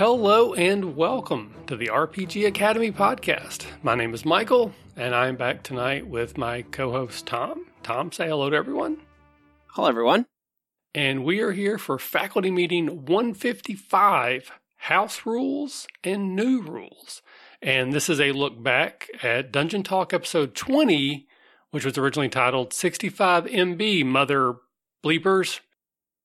Hello and welcome to the RPG Academy podcast. My name is Michael, and I'm back tonight with my co host Tom. Tom, say hello to everyone. Hello, everyone. And we are here for faculty meeting 155 House Rules and New Rules. And this is a look back at Dungeon Talk episode 20, which was originally titled 65 MB Mother Bleepers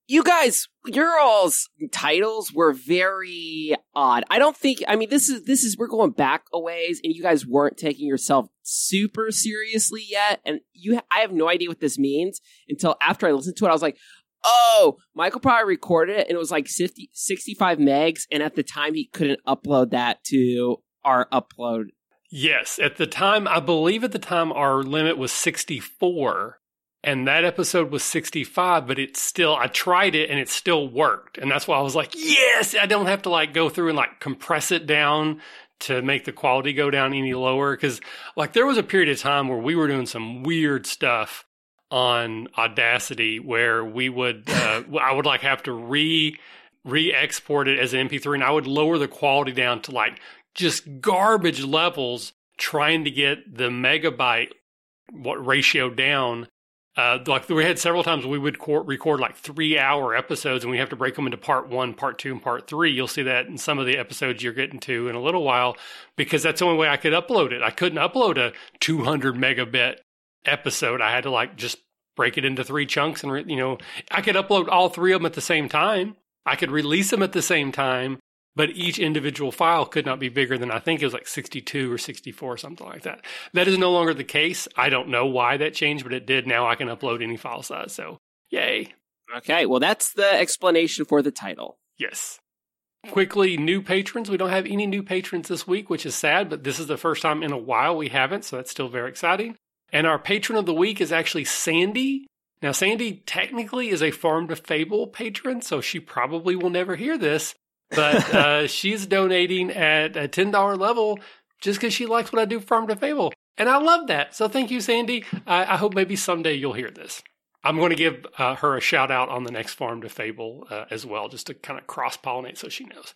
you guys, your all's titles were very odd. I don't think. I mean, this is this is we're going back a ways, and you guys weren't taking yourself super seriously yet. And you, I have no idea what this means until after I listened to it. I was like, oh, Michael probably recorded it, and it was like 50, 65 megs, and at the time he couldn't upload that to our upload. Yes, at the time, I believe at the time our limit was sixty four and that episode was 65 but it still i tried it and it still worked. And that's why i was like yes i don't have to like go through and like compress it down to make the quality go down any lower. Because like there was a period of time where we were doing some weird stuff on audacity where we would uh, i would like have to re re-export it as an mp3 and i would lower the quality down to like just garbage levels trying to get the megabyte what ratio down uh, like we had several times we would record, record like three hour episodes and we have to break them into part one, part two, and part three. You'll see that in some of the episodes you're getting to in a little while because that's the only way I could upload it. I couldn't upload a 200 megabit episode. I had to like just break it into three chunks and, you know, I could upload all three of them at the same time. I could release them at the same time but each individual file could not be bigger than I think it was like 62 or 64 or something like that. That is no longer the case. I don't know why that changed, but it did. Now I can upload any file size. So, yay. Okay, well, that's the explanation for the title. Yes. Quickly, new patrons. We don't have any new patrons this week, which is sad, but this is the first time in a while we haven't, so that's still very exciting. And our patron of the week is actually Sandy. Now, Sandy technically is a Farm to Fable patron, so she probably will never hear this, but uh, she's donating at a ten dollar level just because she likes what I do Farm to Fable, and I love that. So thank you, Sandy. I, I hope maybe someday you'll hear this. I'm going to give uh, her a shout out on the next Farm to Fable uh, as well, just to kind of cross pollinate so she knows.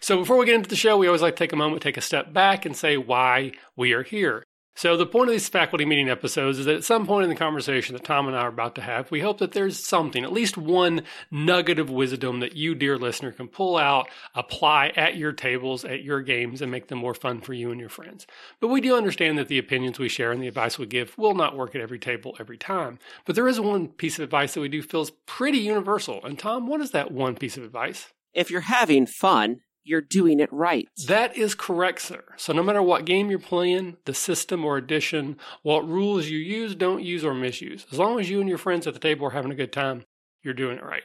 So before we get into the show, we always like to take a moment, take a step back, and say why we are here. So, the point of these faculty meeting episodes is that at some point in the conversation that Tom and I are about to have, we hope that there's something, at least one nugget of wisdom that you, dear listener, can pull out, apply at your tables, at your games, and make them more fun for you and your friends. But we do understand that the opinions we share and the advice we give will not work at every table every time. But there is one piece of advice that we do feel is pretty universal. And Tom, what is that one piece of advice? If you're having fun, you're doing it right. That is correct, sir. So no matter what game you're playing, the system or edition, what rules you use, don't use, or misuse, as long as you and your friends at the table are having a good time, you're doing it right.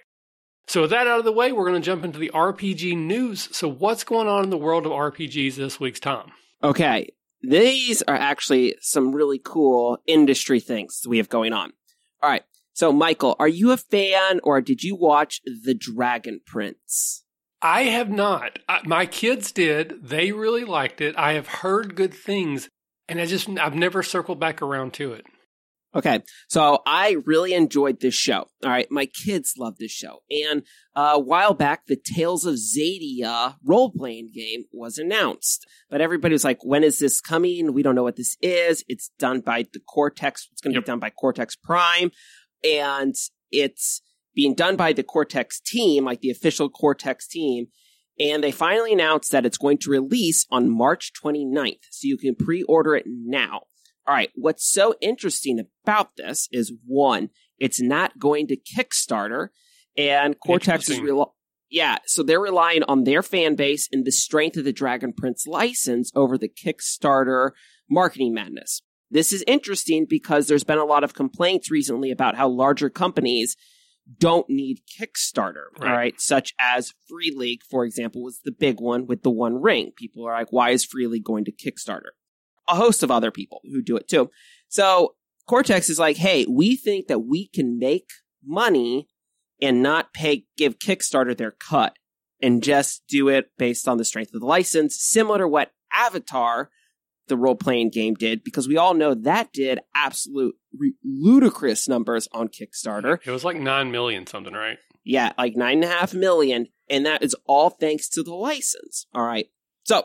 So with that out of the way, we're going to jump into the RPG news. So what's going on in the world of RPGs this week's Tom? Okay, these are actually some really cool industry things we have going on. All right. So, Michael, are you a fan or did you watch The Dragon Prince? I have not. My kids did. They really liked it. I have heard good things, and I just I've never circled back around to it. Okay, so I really enjoyed this show. All right, my kids love this show, and uh, a while back, the Tales of Xadia role playing game was announced, but everybody was like, "When is this coming? We don't know what this is." It's done by the Cortex. It's going to yep. be done by Cortex Prime, and it's being done by the Cortex team, like the official Cortex team. And they finally announced that it's going to release on March 29th. So you can pre order it now. All right. What's so interesting about this is one, it's not going to Kickstarter and Cortex is real. Yeah, so they're relying on their fan base and the strength of the Dragon Prince license over the Kickstarter marketing madness. This is interesting because there's been a lot of complaints recently about how larger companies don't need Kickstarter, right. all right? Such as Free League, for example, was the big one with the One Ring. People are like, why is Free League going to Kickstarter? A host of other people who do it too. So Cortex is like, hey, we think that we can make money and not pay, give Kickstarter their cut and just do it based on the strength of the license, similar to what Avatar the role playing game did because we all know that did absolute re- ludicrous numbers on Kickstarter. It was like 9 million something, right? Yeah, like nine and a half million. And that is all thanks to the license. All right. So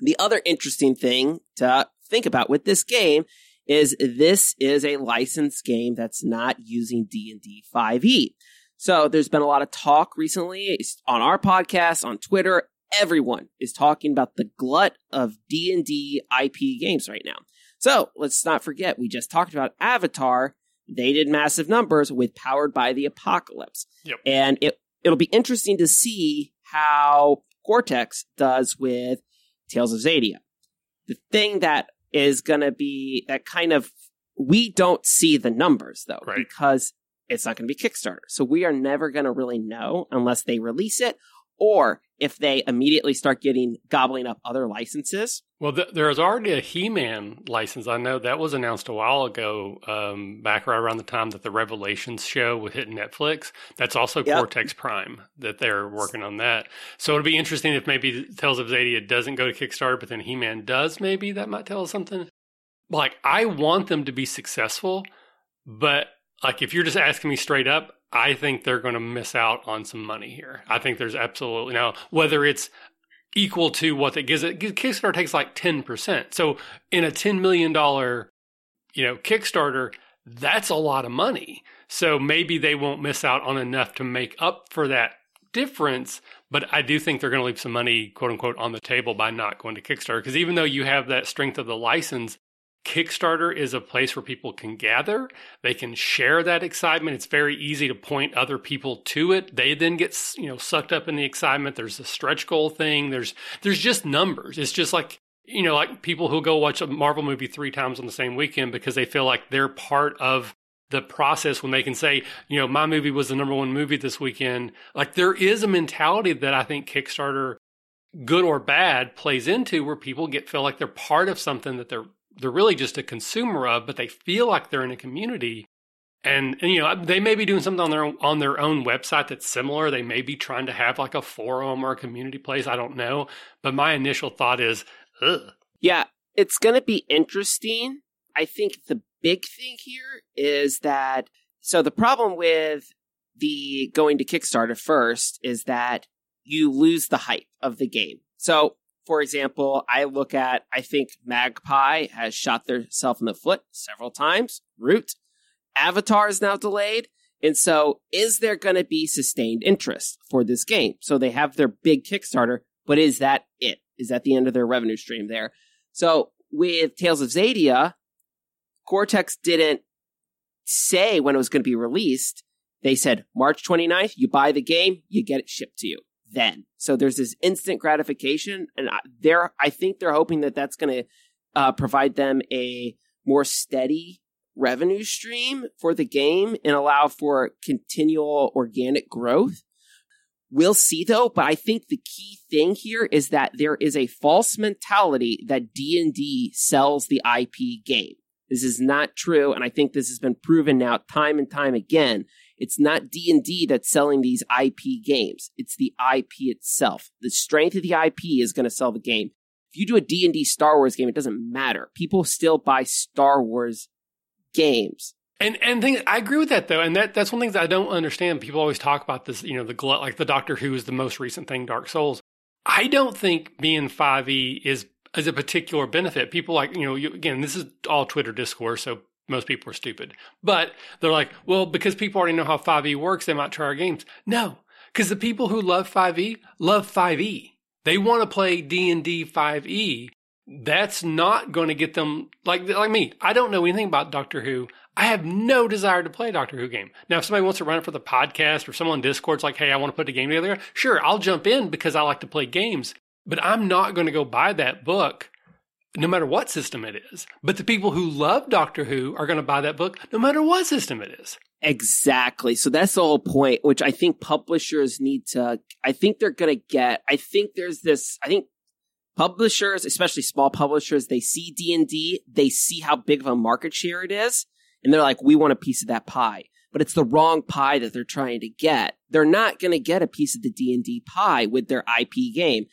the other interesting thing to think about with this game is this is a licensed game that's not using D&D 5e. So there's been a lot of talk recently on our podcast, on Twitter. Everyone is talking about the glut of D&D IP games right now. So let's not forget, we just talked about Avatar. They did massive numbers with Powered by the Apocalypse. Yep. And it, it'll be interesting to see how Cortex does with Tales of Xadia. The thing that is going to be that kind of we don't see the numbers though Right. because it's not going to be Kickstarter. So we are never going to really know unless they release it or if they immediately start getting gobbling up other licenses. Well, th- there's already a He-Man license. I know that was announced a while ago, um, back right around the time that the Revelations show would hit Netflix. That's also Yep. Cortex Prime that they're working on that. So it'd be interesting if maybe Tales of Xadia doesn't go to Kickstarter, but then He-Man does. Maybe that might tell us something. Like I want them to be successful, but like if you're just asking me straight up, I think they're going to miss out on some money here. I think there's absolutely now whether it's equal to what they gives it. Kickstarter takes like ten percent. So in a ten million dollar, you know, Kickstarter, that's a lot of money. So maybe they won't miss out on enough to make up for that difference. But I do think they're going to leave some money, quote unquote, on the table by not going to Kickstarter. Because even though you have that strength of the license, Kickstarter is a place where people can gather. They can share that excitement. It's very easy to point other people to it. They then get you know sucked up in the excitement. There's the stretch goal thing. There's there's just numbers. It's just like you know like people who go watch a Marvel movie three times on the same weekend because they feel like they're part of the process when they can say, you know, my movie was the number one movie this weekend. Like there is a mentality that I think Kickstarter, good or bad, plays into where people get feel like they're part of something that they're they're really just a consumer of, but they feel like they're in a community. And, and, you know they may be doing something on their own, on their own website that's similar. They may be trying to have like a forum or a community place. I don't know, but my initial thought is, ugh. Yeah, it's going to be interesting. I think the big thing here is that so the problem with the going to Kickstarter first is that you lose the hype of the game. So, for example, I look at I think Magpie has shot themselves in the foot several times. Root, Avatar is now delayed. And so, is there going to be sustained interest for this game? So they have their big Kickstarter, but is that it? Is that the end of their revenue stream there? So with Tales of Xadia, Cortex didn't say when it was going to be released. They said March 29th, you buy the game, you get it shipped to you then. So there's this instant gratification. And they're, I think they're hoping that that's going to uh, provide them a more steady revenue stream for the game and allow for continual organic growth. We'll see though, but I think the key thing here is that there is a false mentality that D&D sells the IP game. This is not true, and I think this has been proven now time and time again. It's not D&D that's selling these IP games. It's the IP itself. The strength of the IP is going to sell the game. If you do a D&D Star Wars game, it doesn't matter. People still buy Star Wars games. And and thing, I agree with that though, and that that's one thing that I don't understand. People always talk about this, you know, the glut, like the Doctor Who is the most recent thing, Dark Souls. I don't think being five E is is a particular benefit. People like you know, you, again, this is all Twitter discourse, so most people are stupid. But they're like, well, because people already know how five E works, they might try our games. No, because the people who love five E love five E. They want to play D and D five E. That's not going to get them like like me. I don't know anything about Doctor Who. I have no desire to play a Doctor Who game. Now, if somebody wants to run it for the podcast or someone on Discord's like, hey, I want to put a game together, sure, I'll jump in because I like to play games. But I'm not going to go buy that book no matter what system it is. But the people who love Doctor Who are going to buy that book no matter what system it is. Exactly. So that's the whole point, which I think publishers need to, I think they're going to get, I think there's this, I think publishers, especially small publishers, they see D&D, they see how big of a market share it is, and they're like, we want a piece of that pie. But it's the wrong pie that they're trying to get. They're not going to get a piece of the D&D pie with their IP game.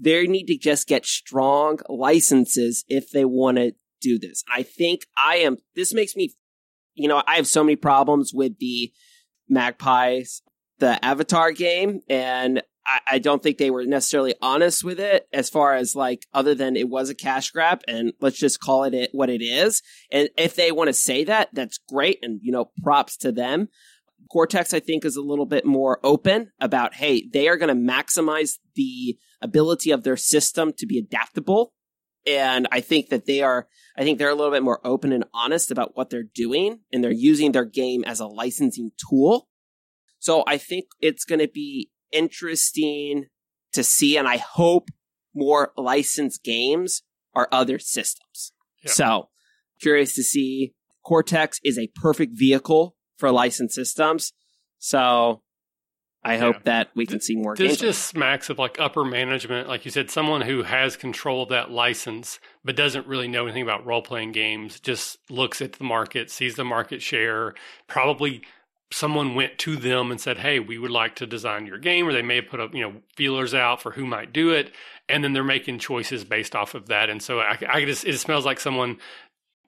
They need to just get strong licenses if they want to do this. I think I am, this makes me, you know, I have so many problems with the Magpies the Avatar game, and I, I don't think they were necessarily honest with it as far as like other than it was a cash grab, and let's just call it, it what it is. And if they want to say that, that's great, and you know, props to them. Cortex, I think, is a little bit more open about, hey, they are going to maximize the ability of their system to be adaptable. And I think that they are, I think they're a little bit more open and honest about what they're doing and they're using their game as a licensing tool. So I think it's going to be interesting to see. And I hope more licensed games are other systems. Yeah. So curious to see Cortex is a perfect vehicle for licensed systems. So I hope yeah. that we can see more. This just smacks of like upper management, like you said, someone who has control of that license but doesn't really know anything about role playing games. Just looks at the market, sees the market share. Probably someone went to them and said, "Hey, we would like to design your game," or they may have put up you know feelers out for who might do it, and then they're making choices based off of that. And so I, I just it smells like someone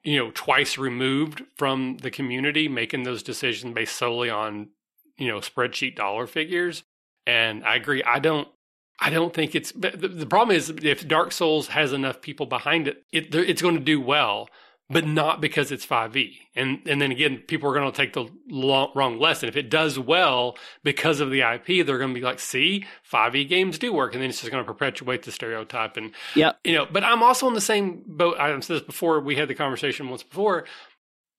you know twice removed from the community making those decisions based solely on you know spreadsheet dollar figures. And i agree i don't i don't think it's the, the problem is if dark souls has enough people behind it, it it's going to do well but not because it's 5e. And and then again, people are going to take the long, wrong lesson. If it does well because of the IP, they're going to be like, "See, 5e games do work," and then it's just going to perpetuate the stereotype. And yeah, you know. But I'm also in the same boat. I said this before. We had the conversation once before.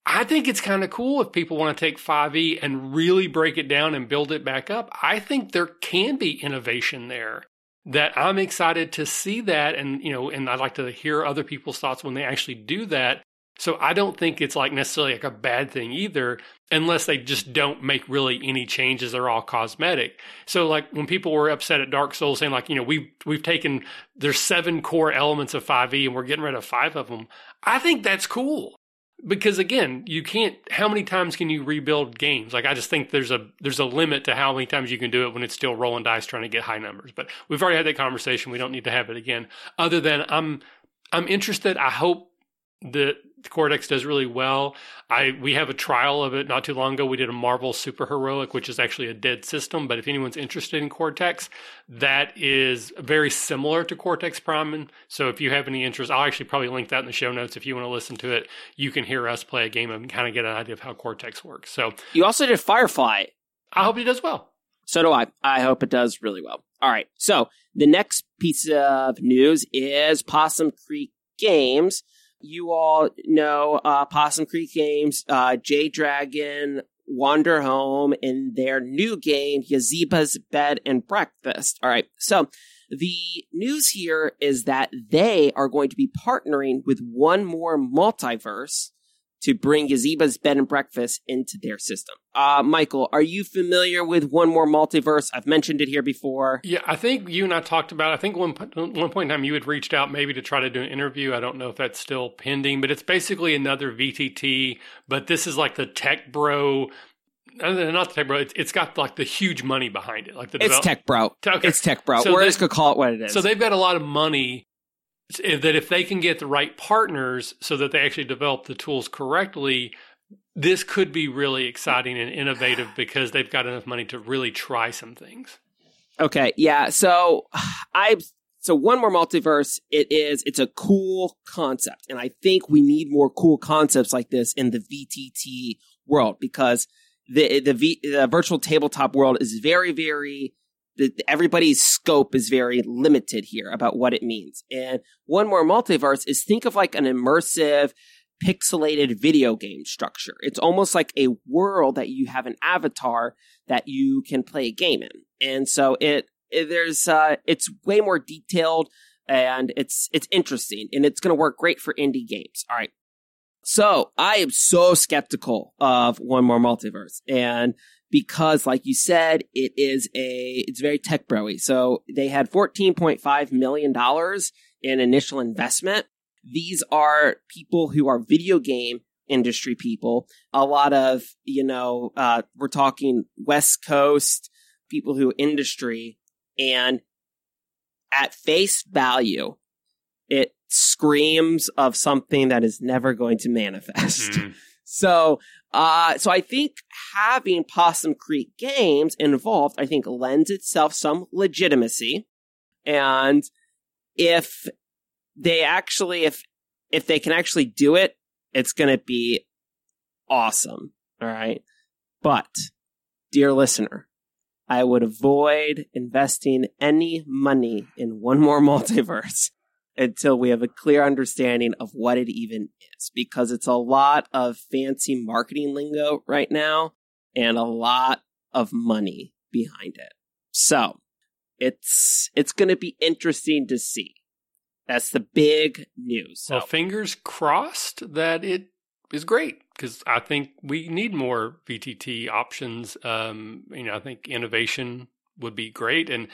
I think it's kind of cool if people want to take 5e and really break it down and build it back up. I think there can be innovation there that I'm excited to see that and you know and I'd like to hear other people's thoughts when they actually do that so I don't think it's like necessarily like a bad thing either, unless they just don't make really any changes. They're all cosmetic. So like when people were upset at Dark Souls saying like, you know, we've, we've taken, there's seven core elements of 5e and we're getting rid of five of them. I think that's cool because again, you can't, how many times can you rebuild games? Like I just think there's a, there's a limit to how many times you can do it when it's still rolling dice trying to get high numbers. But we've already had that conversation. We don't need to have it again other than I'm, I'm interested. I hope that Cortex does really well. I we have a trial of it not too long ago. We did a Marvel Super Heroic, which is actually a dead system. But if anyone's interested in Cortex, that is very similar to Cortex Prime. And so if you have any interest, I'll actually probably link that in the show notes. If you want to listen to it, you can hear us play a game and kind of get an idea of how Cortex works. So you also did Firefly. I hope it does well. So do I. I hope it does really well. All right. So the next piece of news is Possum Creek Games you all know uh, Possum Creek Games, uh, Jay Dragon, Wanderhome, in their new game, Yazeba's Bed and Breakfast. All right, so the news here is that they are going to be partnering with one more multiverse to bring Yazeba's bed and breakfast into their system. Uh, Michael, are you familiar with One More Multiverse? I've mentioned it here before. Yeah, I think you and I talked about. It. I think one one point in time you had reached out maybe to try to do an interview. I don't know if that's still pending, but it's basically another VTT. But this is like the tech bro not the tech bro. It's, it's got like the huge money behind it. Like the it's develop- tech bro. Okay. It's tech bro. So Words could call it what it is. So they've got a lot of money Eh, that if they can get the right partners so that they actually develop the tools correctly, this could be really exciting and innovative because they've got enough money to really try some things. Okay, yeah. So I so one more multiverse. It is it's a cool concept, and I think we need more cool concepts like this in the VTT world because the the, v, the virtual tabletop world is very very everybody's scope is very limited here about what it means. And one more multiverse is think of like an immersive, pixelated video game structure. It's almost like a world that you have an avatar that you can play a game in. And so it, it there's uh it's way more detailed and it's it's interesting and it's going to work great for indie games. All right. So I am so skeptical of one more multiverse and because, like you said, it is a it's very tech broy. So they had fourteen point five million dollars in initial investment. These are people who are video game industry people. A lot of you know, uh, we're talking West Coast people who industry, and at face value, it screams of something that is never going to manifest. Mm-hmm. so, uh, so I think having Possum Creek games involved, I think lends itself some legitimacy. And if they actually, if, if they can actually do it, it's going to be awesome. All right. But, dear listener, I would avoid investing any money in one more multiverse until we have a clear understanding of what it even is because it's a lot of fancy marketing lingo right now and a lot of money behind it. So, it's it's going to be interesting to see. That's the big news. So. Well, fingers crossed that it is great because I think we need more VTT options. Um, you know, I think innovation would be great, and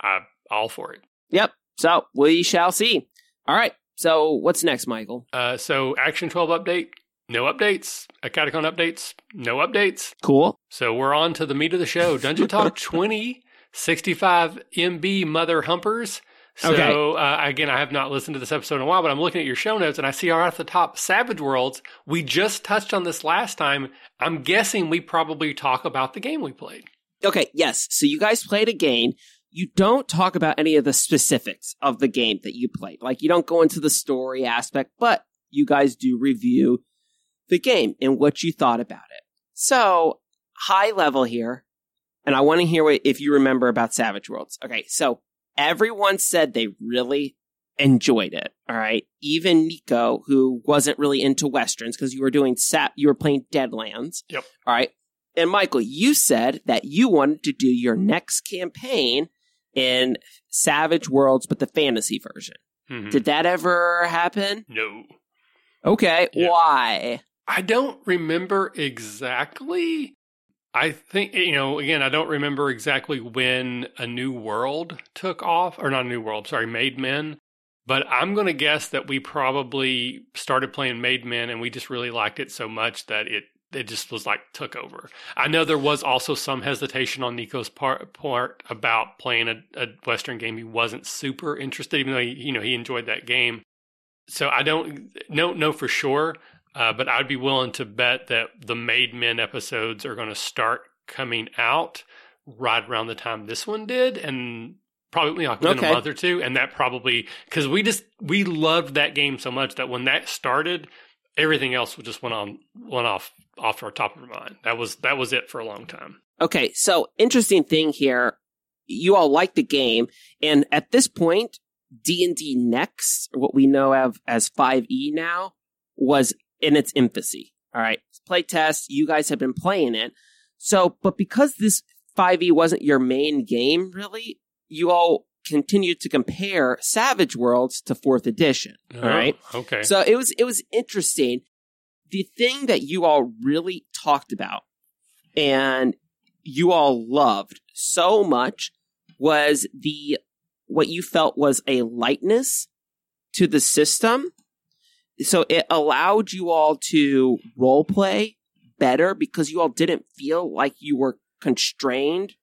I'm all for it. Yep. So we shall see. All right. So what's next, Michael? Uh, so Action 12 update, no updates. A Catacon updates, no updates. Cool. So we're on to the meat of the show. Dungeon Talk 20, 65 MB Mother Humpers. So Okay. uh, again, I have not listened to this episode in a while, but I'm looking at your show notes and I see right at the top Savage Worlds. We just touched on this last time. I'm guessing we probably talk about the game we played. Okay, yes. So you guys played a game. You don't talk about any of the specifics of the game that you played. Like you don't go into the story aspect, but you guys do review the game and what you thought about it. So, high level here, and I want to hear what, if you remember about Savage Worlds. Okay, so everyone said they really enjoyed it. All right, even Nico, who wasn't really into westerns because you were doing sap, you were playing Deadlands. Yep. All right, and Michael, you said that you wanted to do your next campaign in Savage Worlds, but the fantasy version. Mhm. Did that ever happen? no. Okay, Yeah. why? I don't remember exactly. I think, you know, again, I don't remember exactly when A New World took off, or not A New World, sorry, Made Men. But I'm going to guess that we probably started playing Made Men and we just really liked it so much that it it just was like took over. I know there was also some hesitation on Nico's part, part about playing a, a Western game. He wasn't super interested, even though he, you know he enjoyed that game. So I don't know know for sure, uh, but I'd be willing to bet that the Made Men episodes are going to start coming out right around the time this one did, and probably like within Okay. a month or two. And that probably because we just we loved that game so much that when that started, everything else just went on went off off our top of our mind. That was that was it for a long time. Okay, so interesting thing here. You all like the game, and at this point, D and D Next, what we know of as Five E now, was in its infancy. All right, play test. You guys have been playing it, so but because this Five E wasn't your main game, really, you all continued to compare Savage Worlds to Fourth Edition. All right. Oh, okay. So it was it was interesting. The thing that you all really talked about and you all loved so much was the what you felt was a lightness to the system. So it allowed you all to role play better because you all didn't feel like you were constrained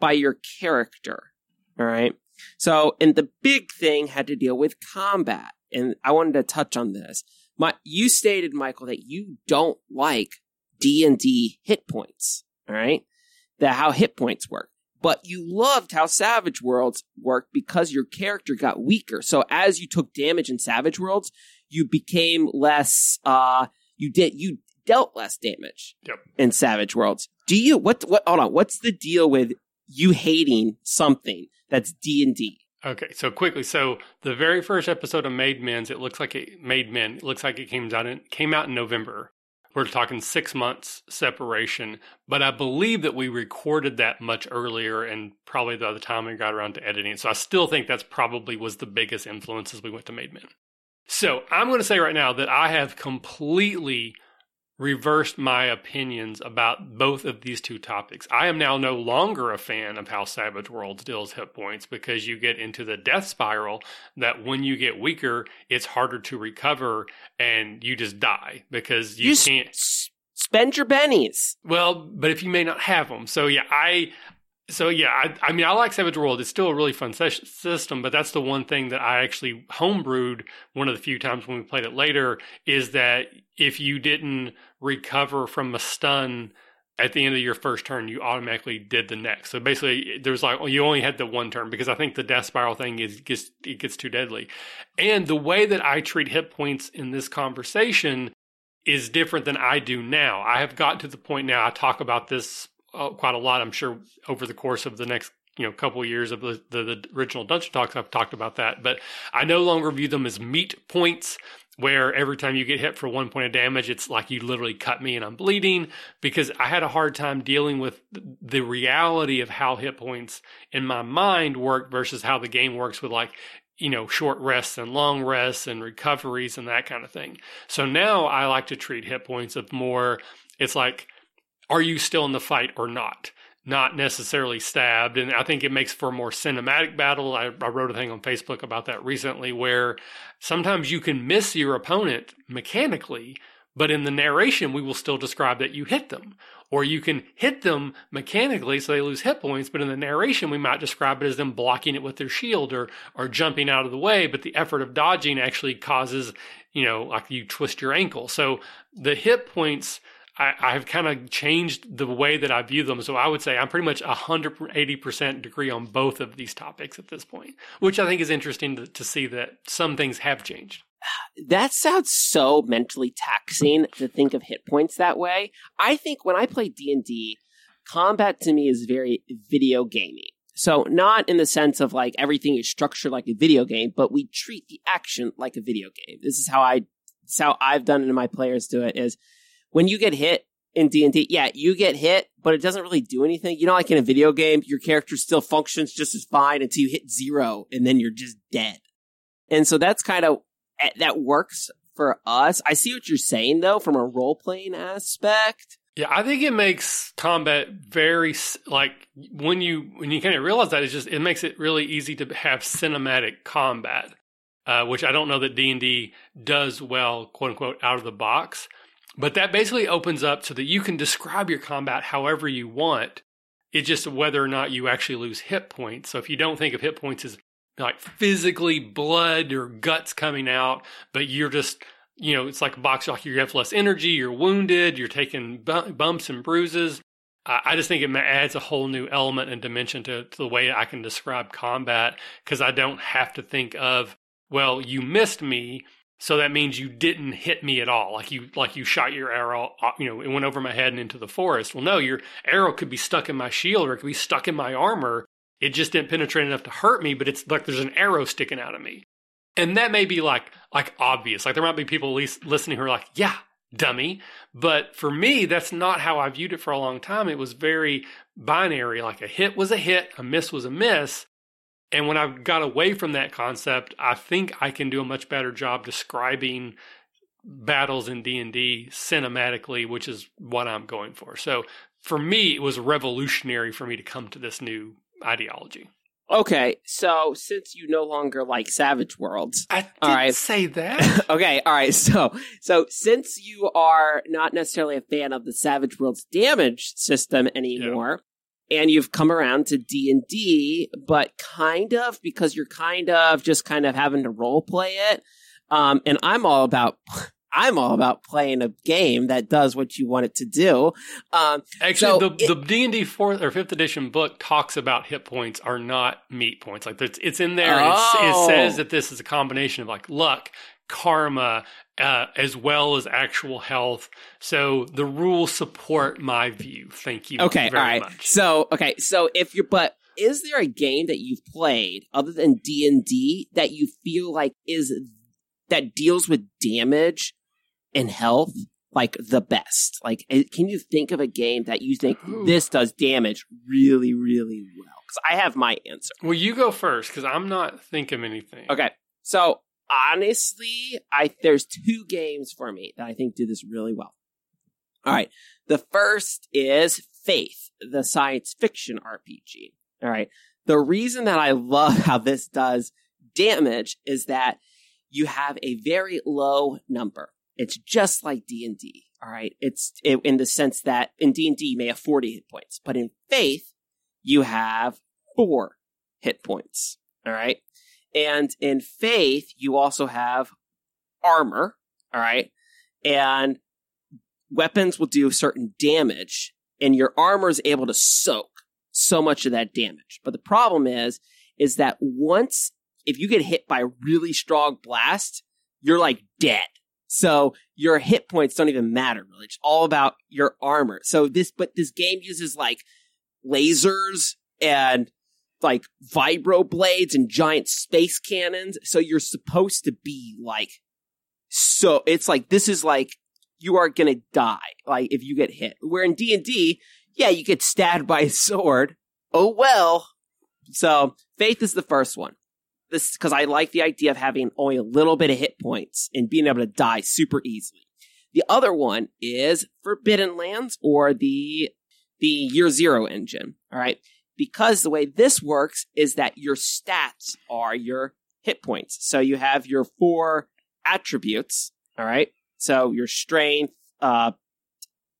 by your character. All right. So, and the big thing had to deal with combat. And I wanted to touch on this. My, you stated, Michael, that you don't like D and D hit points. All right. That how hit points work. But you loved how Savage Worlds worked because your character got weaker. So as you took damage in Savage Worlds, you became less, uh, you did, you dealt less damage Yep. in Savage Worlds. Do you, what, what, hold on. What's the deal with you hating something that's D and D? Okay, so quickly, so the very first episode of Made Men's, it looks like it Made Men. It looks like it came out in came out in November. We're talking six months separation, but I believe that we recorded that much earlier, and probably by the time we got around to editing. So I still think that's probably was the biggest influence as we went to Made Men. So I'm going to say right now that I have completely reversed my opinions about both of these two topics. I am now no longer a fan of how Savage Worlds deals hit points because you get into the death spiral that when you get weaker, it's harder to recover and you just die because you, s- can't. s- spend your bennies. Well, but if you may not have them. So yeah, I So yeah, I, I, mean, I like Savage World. It's still a really fun system, but that's the one thing that I actually homebrewed one of the few times when we played it later is that if you didn't recover from a stun at the end of your first turn, you automatically did the next. So basically, there's like well, you only had the one turn because I think the death spiral thing is gets it gets too deadly. And the way that I treat hit points in this conversation is different than I do now. I have gotten to the point now. I talk about this Uh, quite a lot. I'm sure over the course of the next you know couple of years of the, the, the original dungeon talks, I've talked about that. But I no longer view them as meat points where every time you get hit for one point of damage, it's like you literally cut me and I'm bleeding because I had a hard time dealing with the reality of how hit points in my mind work versus how the game works with like, you know, short rests and long rests and recoveries and that kind of thing. So now I like to treat hit points of more, it's like, are you still in the fight or not? not necessarily stabbed. And I think it makes for a more cinematic battle. I, I, wrote a thing on Facebook about that recently where sometimes you can miss your opponent mechanically, but in the narration, we will still describe that you hit them. Or you can hit them mechanically so they lose hit points, but in the narration, we might describe it as them blocking it with their shield or, or jumping out of the way. But the effort of dodging actually causes, you know, like you twist your ankle. So the hit points I, have kind of changed the way that I view them. So I would say I'm pretty much 180% degree on both of these topics at this point, which I think is interesting to, to see that some things have changed. That sounds so mentally taxing to think of hit points that way. I think when I play D&D, combat to me is very video gamey. So not in the sense of like everything is structured like a video game, but we treat the action like a video game. This is how I, this is how I've done it and my players do it is when you get hit in D&D, yeah, you get hit, but it doesn't really do anything. You know, like in a video game, your character still functions just as fine until you hit zero and then you're just dead. And so that's kind of, eh, that works for us. I see what you're saying though, from a role playing aspect. Yeah, I think it makes combat very like when you when you kind of realize that it's just it makes it really easy to have cinematic combat, uh, which I don't know that D and D does well, quote unquote, out of the box. But that basically opens up so that you can describe your combat however you want. It's just whether or not you actually lose hit points. So if you don't think of hit points as like physically blood or guts coming out, but you're just, you know, it's like a box like you have less energy, you're wounded, you're taking bumps and bruises. I just think it adds a whole new element and dimension to, to the way I can describe combat because I don't have to think of, well, you missed me. So that means you didn't hit me at all. Like you, like you shot your arrow, uh, you know, it went over my head and into the forest. Well, no, your arrow could be stuck in my shield or it could be stuck in my armor. It just didn't penetrate enough to hurt me, but it's like there's an arrow sticking out of me. And that may be like, like obvious. Like there might be people listening who are like, yeah, dummy. But for me, that's not how I viewed it for a long time. It was very binary. Like a hit was a hit, a miss was a miss. And when I got away from that concept, I think I can do a much better job describing battles in D&D cinematically, which is what I'm going for. So for me, it was revolutionary for me to come to this new ideology. Okay, so since you no longer like Savage Worlds, I right. say that. okay, all right. So, so since you are not necessarily a fan of the Savage Worlds damage system anymore, and you've come around to D&D, but kind of because you're kind of just kind of having to role play it. Um, and I'm all about I'm all about playing a game that does what you want it to do. Um, Actually, so the, the D&D fourth or fifth edition book talks about hit points are not meat points. Like it's, it's in there. Oh. it says that this is a combination of like luck, karma, uh, as well as actual health. So the rules support my view. Thank you. Okay, all right. Much. So okay, so if you're but is there a game that you've played other than D and D that you feel like is that deals with damage and health like the best? Like, eh, can you think of a game that you think Ooh. this does damage really, really well? Because I have my answer. Well, you go first because I'm not thinking anything. Okay, so honestly, I there's two games for me that I think do this really well. All right. The first is Faith, the science fiction RPG. All right. The reason that I love how this does damage is that you have a very low number. It's just like D&D. All right. It's in the sense that in D&D you may have 40 hit points, but in Faith you have four hit points. All right. And in faith, you also have armor. All right. And weapons will do certain damage, and your armor is able to soak so much of that damage. But the problem is, is that once, if you get hit by a really strong blast, you're like dead. So your hit points don't even matter really. It's all about your armor. So this, but this game uses like lasers and like vibro blades and giant space cannons. So you're supposed to be like, so it's like, this is like, you are gonna die, like if you get hit. Where in D and D, yeah, you get stabbed by a sword. Oh well. So faith is the first one this because I like the idea of having only a little bit of hit points and being able to die super easily. The other one is Forbidden Lands or the the Year Zero engine. All right, because the way this works is that your stats are your hit points. So you have your four attributes. All right, so your strength, uh,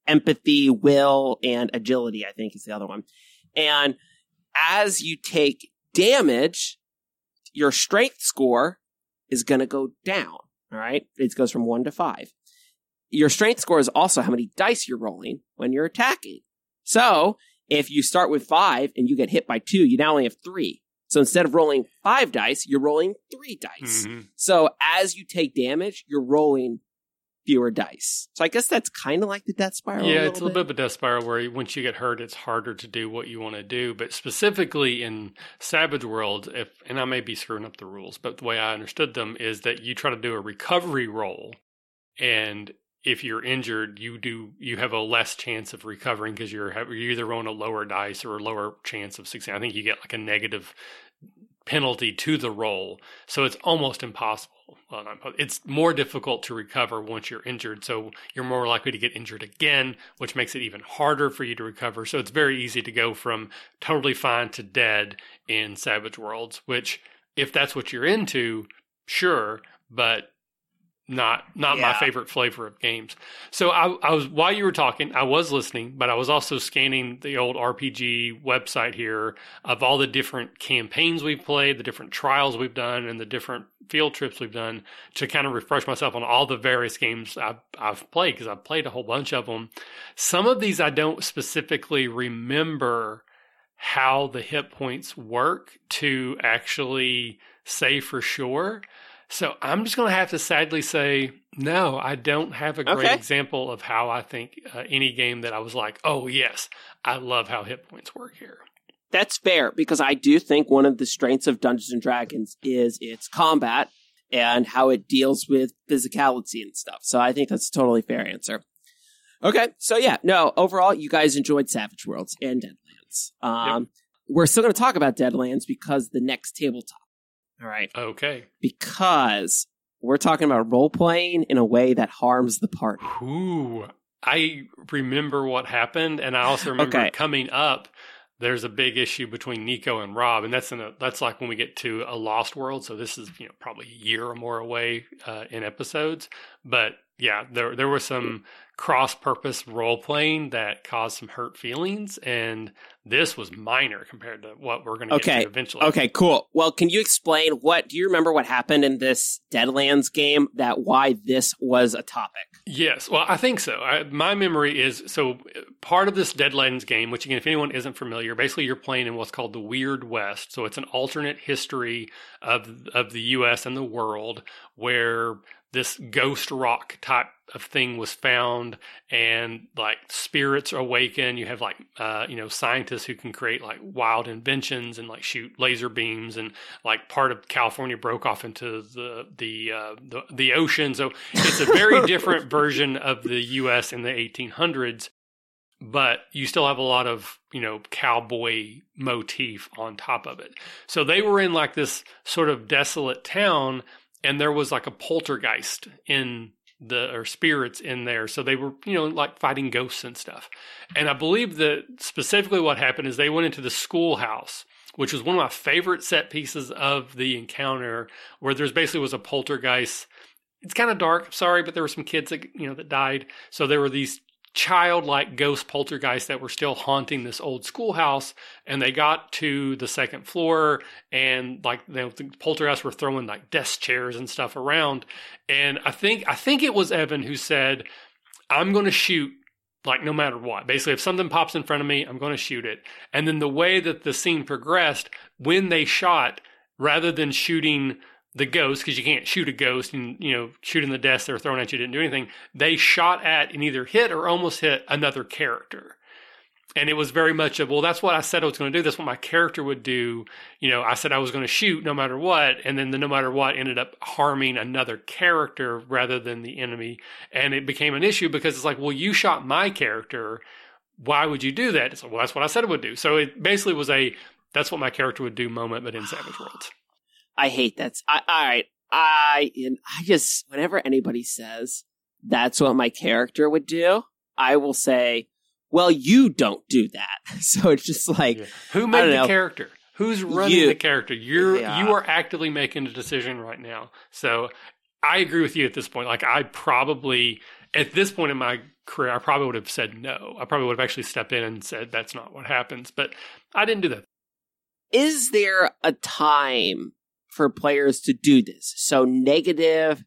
empathy, will, and agility. I think is the other one. And as you take damage, your strength score is going to go down. All right. It goes from one to five. Your strength score is also how many dice you're rolling when you're attacking. So if you start with five and you get hit by two, you now only have three. So instead of rolling five dice, you're rolling three dice. Mm-hmm. So as you take damage, you're rolling fewer dice. So I guess that's kind of like the death spiral. Yeah, a it's a little bit. bit of a death spiral where once you get hurt, it's harder to do what you want to do. But specifically in Savage World, if and I may be screwing up the rules, but the way I understood them is that you try to do a recovery roll, and if you're injured, you do you have a less chance of recovering because you're you're either on a lower dice or a lower chance of success. I think you get like a negative penalty to the roll. So it's almost impossible. Well, it's more difficult to recover once you're injured. So you're more likely to get injured again, which makes it even harder for you to recover. So it's very easy to go from totally fine to dead in Savage Worlds, which, if that's what you're into, sure. But not not yeah. my favorite flavor of games. So I, I, was while you were talking, I was listening, but I was also scanning the old RPG website here of all the different campaigns we've played, the different trials we've done, and the different field trips we've done to kind of refresh myself on all the various games I've, I've played because I've played a whole bunch of them. Some of these I don't specifically remember how the hit points work to actually say for sure. So I'm just going to have to sadly say, no, I don't have a great okay. example of how I think uh, any game that I was like, oh, yes, I love how hit points work here. That's fair because I do think one of the strengths of Dungeons and Dragons is its combat and how it deals with physicality and stuff. So I think that's a totally fair answer. Okay, so yeah, no, overall, you guys enjoyed Savage Worlds and Deadlands. Um, yep. We're still going to talk about Deadlands because the next tabletop all right. Okay. Because we're talking about role playing in a way that harms the party. Ooh. I remember what happened, and I also remember okay. coming up. There's a big issue between Nico and Rob, and that's in a, that's like when we get to a Lost World. So this is you know probably a year or more away uh, in episodes. But yeah, there there was some cross purpose role playing that caused some hurt feelings, and this was minor compared to what we're going to okay. eventually. Okay, cool. Well, can you explain what? Do you remember what happened in this Deadlands game? That why this was a topic? Yes, well, I think so. I, my memory is so part of this Deadlands game, which again, if anyone isn't familiar, basically you're playing in what's called the Weird West. So it's an alternate history of of the U.S. and the world where this ghost rock type of thing was found and like spirits awaken. You have like uh, you know scientists who can create like wild inventions and like shoot laser beams and like part of california broke off into the the uh, the, the ocean. So it's a very different version of the us in the 1800s but you still have a lot of you know cowboy motif on top of it. So they were in like this sort of desolate town and there was like a poltergeist in the or spirits in there. So they were you know like fighting ghosts and stuff. And i believe that specifically what happened is they went into the schoolhouse which was one of my favorite set pieces of the encounter where there's basically was a poltergeist. It's kind of dark sorry but there were some kids that you know that died. So there were these childlike ghost poltergeists that were still haunting this old schoolhouse. And they got to the second floor, and like the poltergeists were throwing like desk chairs and stuff around. And I think I think it was Evan who said, "I'm going to shoot." Like no matter what, basically, if something pops in front of me, I'm going to shoot it. And then the way that the scene progressed, when they shot, rather than shooting the ghost because you can't shoot a ghost and you know shooting the desk they're throwing at you didn't do anything. They shot at and either hit or almost hit another character. And it was very much of well that's what i said i was going to do. That's what my character would do. You know i said i was going to shoot no matter what. And then the no matter what ended up harming another character rather than the enemy. And it became an issue because it's like well you shot my character. Why would you do that? It's like well that's what i said it would do. So it basically was a that's what my character would do moment but in savage worlds I hate that. I, all right. I, I just, whenever anybody says that's what my character would do, I will say, well, you don't do that. So it's just like, yeah. who made the know. character? Who's running you, the character? You're, yeah. you are actively making a decision right now. So I agree with you at this point. Like I probably, at this point in my career, I probably would have said no. I probably would have actually stepped in and said that's not what happens. But I didn't do that. Is there a time for players to do this. So negative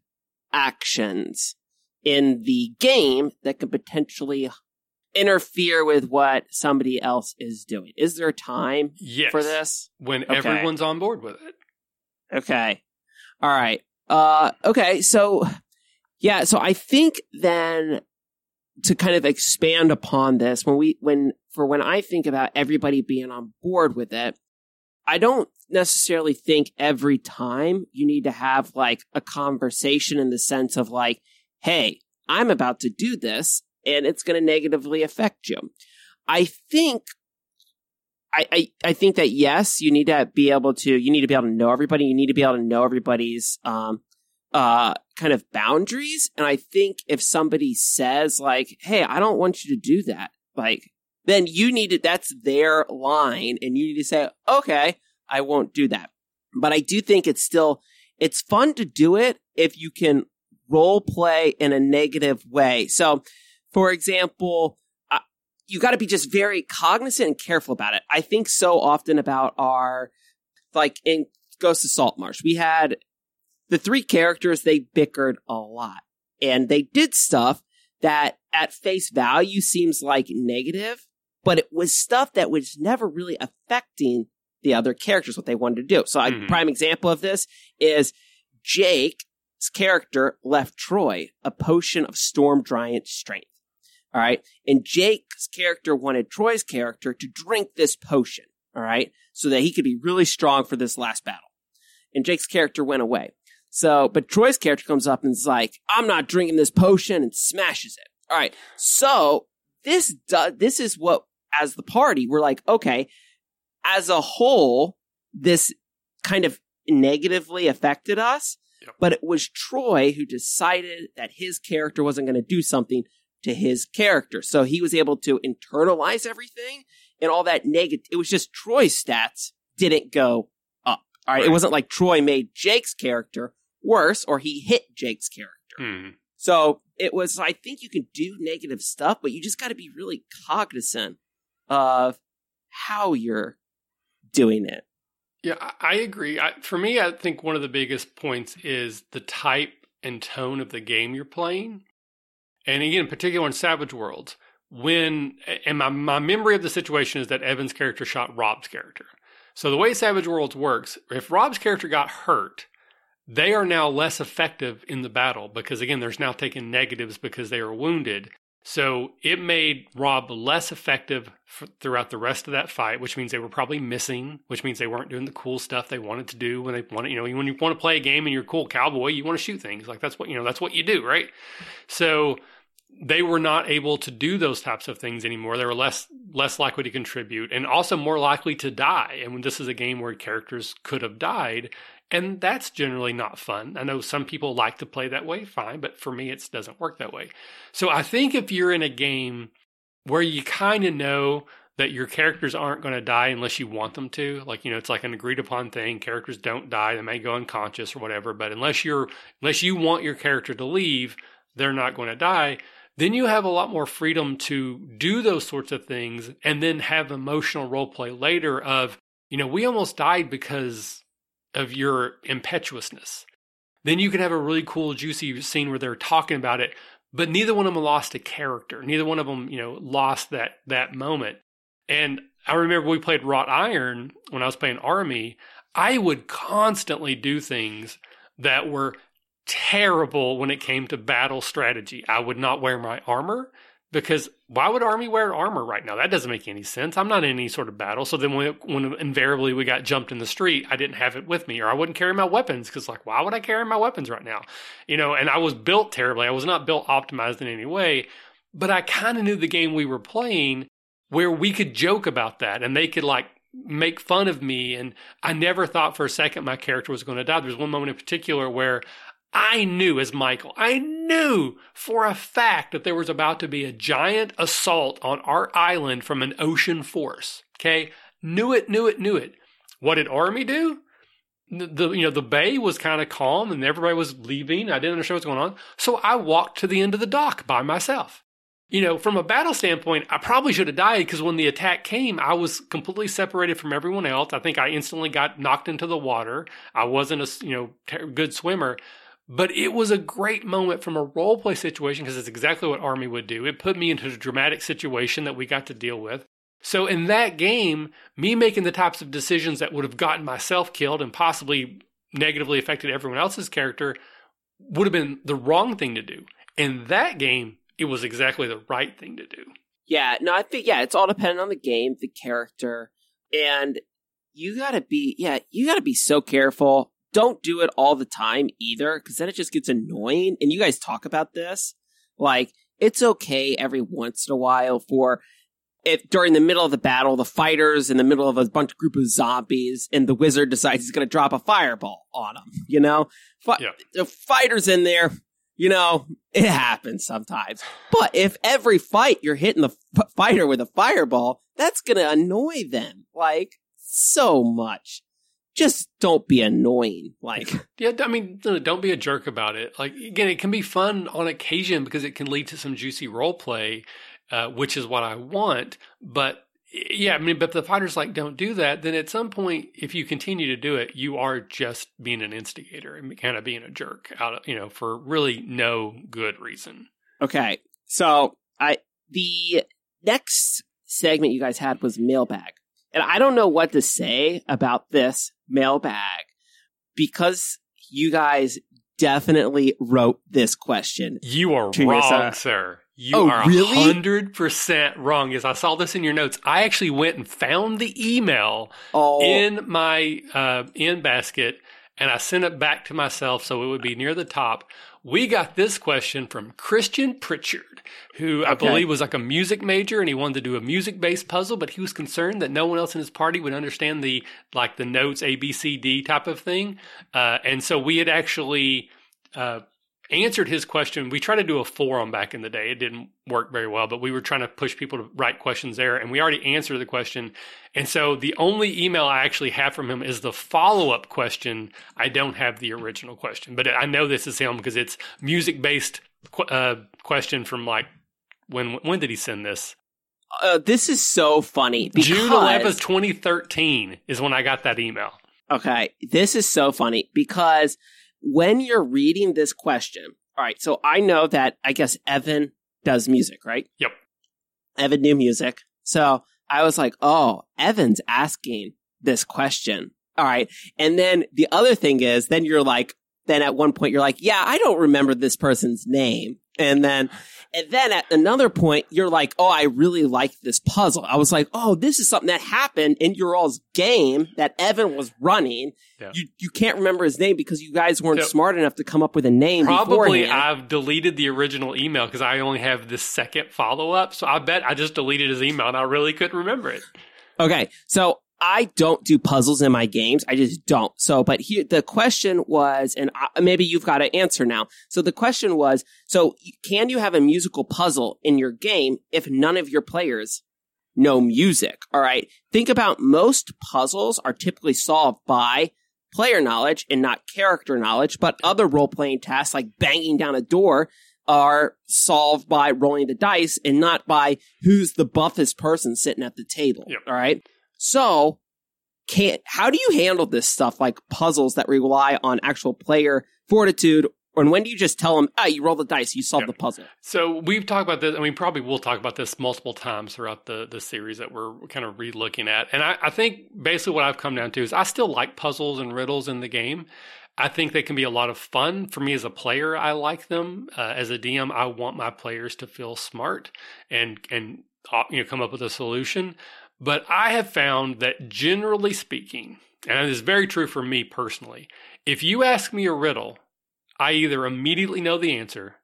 actions in the game that could potentially interfere with what somebody else is doing. Is there a time yes, for this? When okay. everyone's on board with it. Okay. All right. Uh okay, so yeah, so I think then to kind of expand upon this when we when for when I think about everybody being on board with it, I don't necessarily think every time you need to have like a conversation in the sense of like, hey, I'm about to do this and it's going to negatively affect you. I think I, I, I, think that yes, you need to be able to you need to be able to know everybody. You need to be able to know everybody's um uh kind of boundaries. And I think if somebody says like, "Hey, I don't want you to do that," like then you need to, that's their line and you need to say, okay, I won't do that. But I do think it's still, it's fun to do it if you can role play in a negative way. So, for example, uh, you got to be just very cognizant and careful about it. I think so often about our, like in Ghost of Saltmarsh, we had the three characters, they bickered a lot and they did stuff that at face value seems like negative, but it was stuff that was never really affecting the other characters, what they wanted to do. So mm-hmm. a prime example of this is Jake's character left Troy a potion of storm giant strength. All right. And Jake's character wanted Troy's character to drink this potion. All right. So that he could be really strong for this last battle. And Jake's character went away. So, but Troy's character comes up and is like, I'm not drinking this potion and smashes it. All right. So this does, this is what as the party, we're like, okay, as a whole, this kind of negatively affected us. Yep. But it was Troy who decided that his character wasn't going to do something to his character. So he was able to internalize everything and all that negative. It was just Troy's stats didn't go up. All right? right. It wasn't like Troy made Jake's character worse or he hit Jake's character. Hmm. So it was, I think you can do negative stuff, but you just got to be really cognizant of how you're doing it. Yeah, I agree. I, for me, I think one of the biggest points is the type and tone of the game you're playing. And again, in particular in Savage Worlds, when, and my, my memory of the situation is that Evan's character shot Rob's character. So the way Savage Worlds works, if Rob's character got hurt, they are now less effective in the battle because again, there's now taking negatives because they are wounded. So it made Rob less effective f- throughout the rest of that fight, which means they were probably missing, which means they weren't doing the cool stuff they wanted to do when they wanted, you know, when you want to play a game and you're a cool cowboy, you want to shoot things. Like that's what, you know, that's what you do, right? So they were not able to do those types of things anymore. They were less less likely to contribute and also more likely to die. And when this is a game where characters could have died, and that's generally not fun. I know some people like to play that way, fine, but for me, it doesn't work that way. So I think if you're in a game where you kind of know that your characters aren't going to die unless you want them to, like, you know, it's like an agreed upon thing. Characters don't die. They may go unconscious or whatever, but unless you're, unless you want your character to leave, they're not going to die. then you have a lot more freedom to do those sorts of things and then have emotional role play later of, you know, we almost died because of your impetuousness. Then you can have a really cool, juicy scene where they're talking about it, but neither one of them lost a character. Neither one of them, you know, lost that that moment. And I remember we played Wrought Iron when I was playing Army. I would constantly do things that were terrible when it came to battle strategy. I would not wear my armor because why would army wear armor right now? That doesn't make any sense. I'm not in any sort of battle. So then when, when invariably we got jumped in the street, I didn't have it with me or I wouldn't carry my weapons because like, why would I carry my weapons right now? You know, and I was built terribly. I was not built optimized in any way, but I kind of knew the game we were playing where we could joke about that and they could like make fun of me. And I never thought for a second my character was going to die. there's one moment in particular where I knew as Michael, I knew for a fact that there was about to be a giant assault on our island from an ocean force. Okay. Knew it, knew it, knew it. What did Army do? The, you know the bay was kind of calm and everybody was leaving. I didn't understand what's going on, so I walked to the end of the dock by myself. You know, from a battle standpoint, I probably should have died because when the attack came, I was completely separated from everyone else. I think I instantly got knocked into the water. I wasn't a you know good swimmer, but it was a great moment from a role play situation because it's exactly what Army would do. It put me into a dramatic situation that we got to deal with. So in that game, me making the types of decisions that would have gotten myself killed and possibly negatively affected everyone else's character would have been the wrong thing to do. In that game, it was exactly the right thing to do. Yeah, no, I think yeah, it's all dependent on the game, the character, and you gotta be yeah, you gotta be so careful don't do it all the time either, because then it just gets annoying. And you guys talk about this. Like, it's okay every once in a while for if during the middle of the battle, the fighters in the middle of a bunch of group of zombies, and the wizard decides he's going to drop a fireball on them. You know, F- yeah. the fighters in there. You know, it happens sometimes. But if every fight you're hitting the f- fighter with a fireball, that's going to annoy them like so much just don't be annoying. Like, yeah, I mean, don't be a jerk about it. Like, again, it can be fun on occasion because it can lead to some juicy role play, uh, which is what I want. But yeah, I mean, but the fighters like don't do that. Then at some point, if you continue to do it, you are just being an instigator and kind of being a jerk out of, you know, for really no good reason. Okay. So I, the next segment you guys had was mailbag. And I don't know what to say about this mailbag because you guys definitely wrote this question. You are wrong, sir. You oh, are really? 100% wrong. As I saw this in your notes, I actually went and found the email oh. in my uh, in basket and I sent it back to myself so it would be near the top. We got this question from Christian Pritchard who I believe was like a music major and he wanted to do a music based puzzle, but he was concerned that no one else in his party would understand the like the notes A B C D type of thing. Uh, and so we had actually uh, answered his question. We tried to do a forum back in the day. It didn't work very well, but we were trying to push people to write questions there, and we already answered the question. And so the only email I actually have from him is the follow up question. I don't have the original question, but I know this is him because it's music based uh, question from like when when did he send this? Uh, this is so funny. Because, June eleventh, twenty thirteen, is when I got that email. Okay, this is so funny because when you're reading this question, all right. So I know that I guess Evan does music, right? Yep. Evan knew music, so I was like, oh, Evan's asking this question. All right. And then the other thing is, then you're like, then at one point you're like, yeah, I don't remember this person's name. And then, and then at another point, you're like, oh, I really like this puzzle. I was like, oh, this is something that happened in your all's game that Evan was running. Yeah. You, you can't remember his name because you guys weren't smart enough to come up with a name. Probably beforehand. I've deleted the original email because I only have the second follow up. So I bet I just deleted his email and I really couldn't remember it. Okay. So I don't do puzzles in my games. I just don't. So, but here, the question was, and I, maybe you've got to answer now. So the question was, so can you have a musical puzzle in your game if none of your players know music? All right. Think about most puzzles are typically solved by player knowledge and not character knowledge, but other role playing tasks like banging down a door are solved by rolling the dice and not by who's the buffest person sitting at the table. Yep. All right. So, can how do you handle this stuff like puzzles that rely on actual player fortitude? And when do you just tell them, ah, you roll the dice, you solve the puzzle? So we've talked about this, and we probably will talk about this multiple times throughout the, the series that we're kind of re-looking at. And I, I think basically what I've come down to is I still like puzzles and riddles in the game. I think they can be a lot of fun for me as a player. I like them uh, as a DM. I want my players to feel smart and and uh, you know come up with a solution. But I have found that generally speaking, and it is very true for me personally, if you ask me a riddle, I either immediately know the answer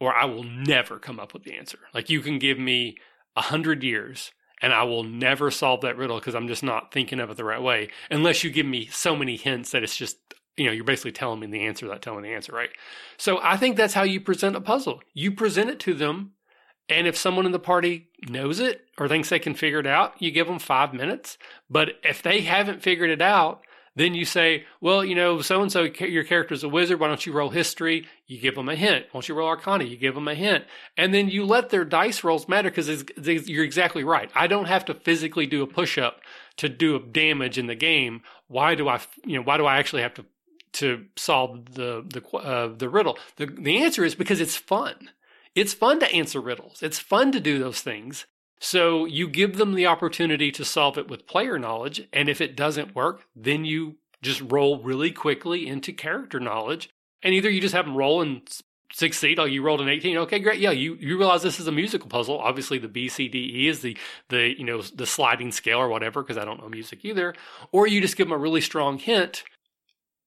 or I will never come up with the answer. Like you can give me a hundred years and I will never solve that riddle because I'm just not thinking of it the right way. Unless you give me so many hints that it's just, you know, you're basically telling me the answer without telling me the answer, right? So I think that's how you present a puzzle. You present it to them. And if someone in the party knows it or thinks they can figure it out, you give them five minutes. But if they haven't figured it out, then you say, well, you know, so and so, your character's a wizard. Why don't you roll history? You give them a hint. Why don't you roll arcana? You give them a hint. And then you let their dice rolls matter because you're exactly right. I don't have to physically do a push up to do damage in the game. Why do I, you know, why do I actually have to, to solve the, the, uh, the riddle? The, the answer is because it's fun. It's fun to answer riddles. It's fun to do those things. So you give them the opportunity to solve it with player knowledge. And if it doesn't work, then you just roll really quickly into character knowledge. And either you just have them roll and succeed. Oh, you rolled an 18. Okay, great. Yeah, you, you realize this is a musical puzzle. Obviously the B, C, D, E is the, the, you know, the sliding scale or whatever, because I don't know music either. Or you just give them a really strong hint,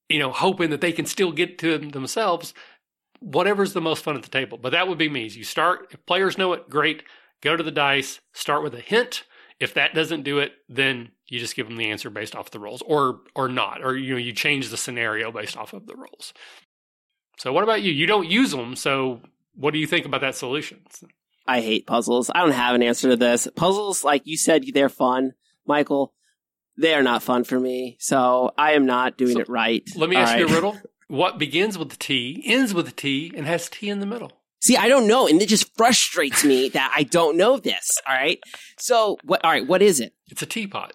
you know, hoping that they can still get to them themselves. Whatever's the most fun at the table. But that would be me. You start, if players know it, great go to the dice, start with a hint. If that doesn't do it, then you just give them the answer based off the rolls, or or not, or you know you change the scenario based off of the rolls. So what about you? You don't use them, so what do you think about that solution? I hate puzzles. I don't have an answer to this. Puzzles, like you said, they're fun, Michael. They are not fun for me, so I am not doing So, it right. Let me ask you a riddle. What begins with the T, ends with the T, and has T in the middle? See, I don't know, and it just frustrates me that I don't know this. All right. So, what? All right, what is it? It's a teapot.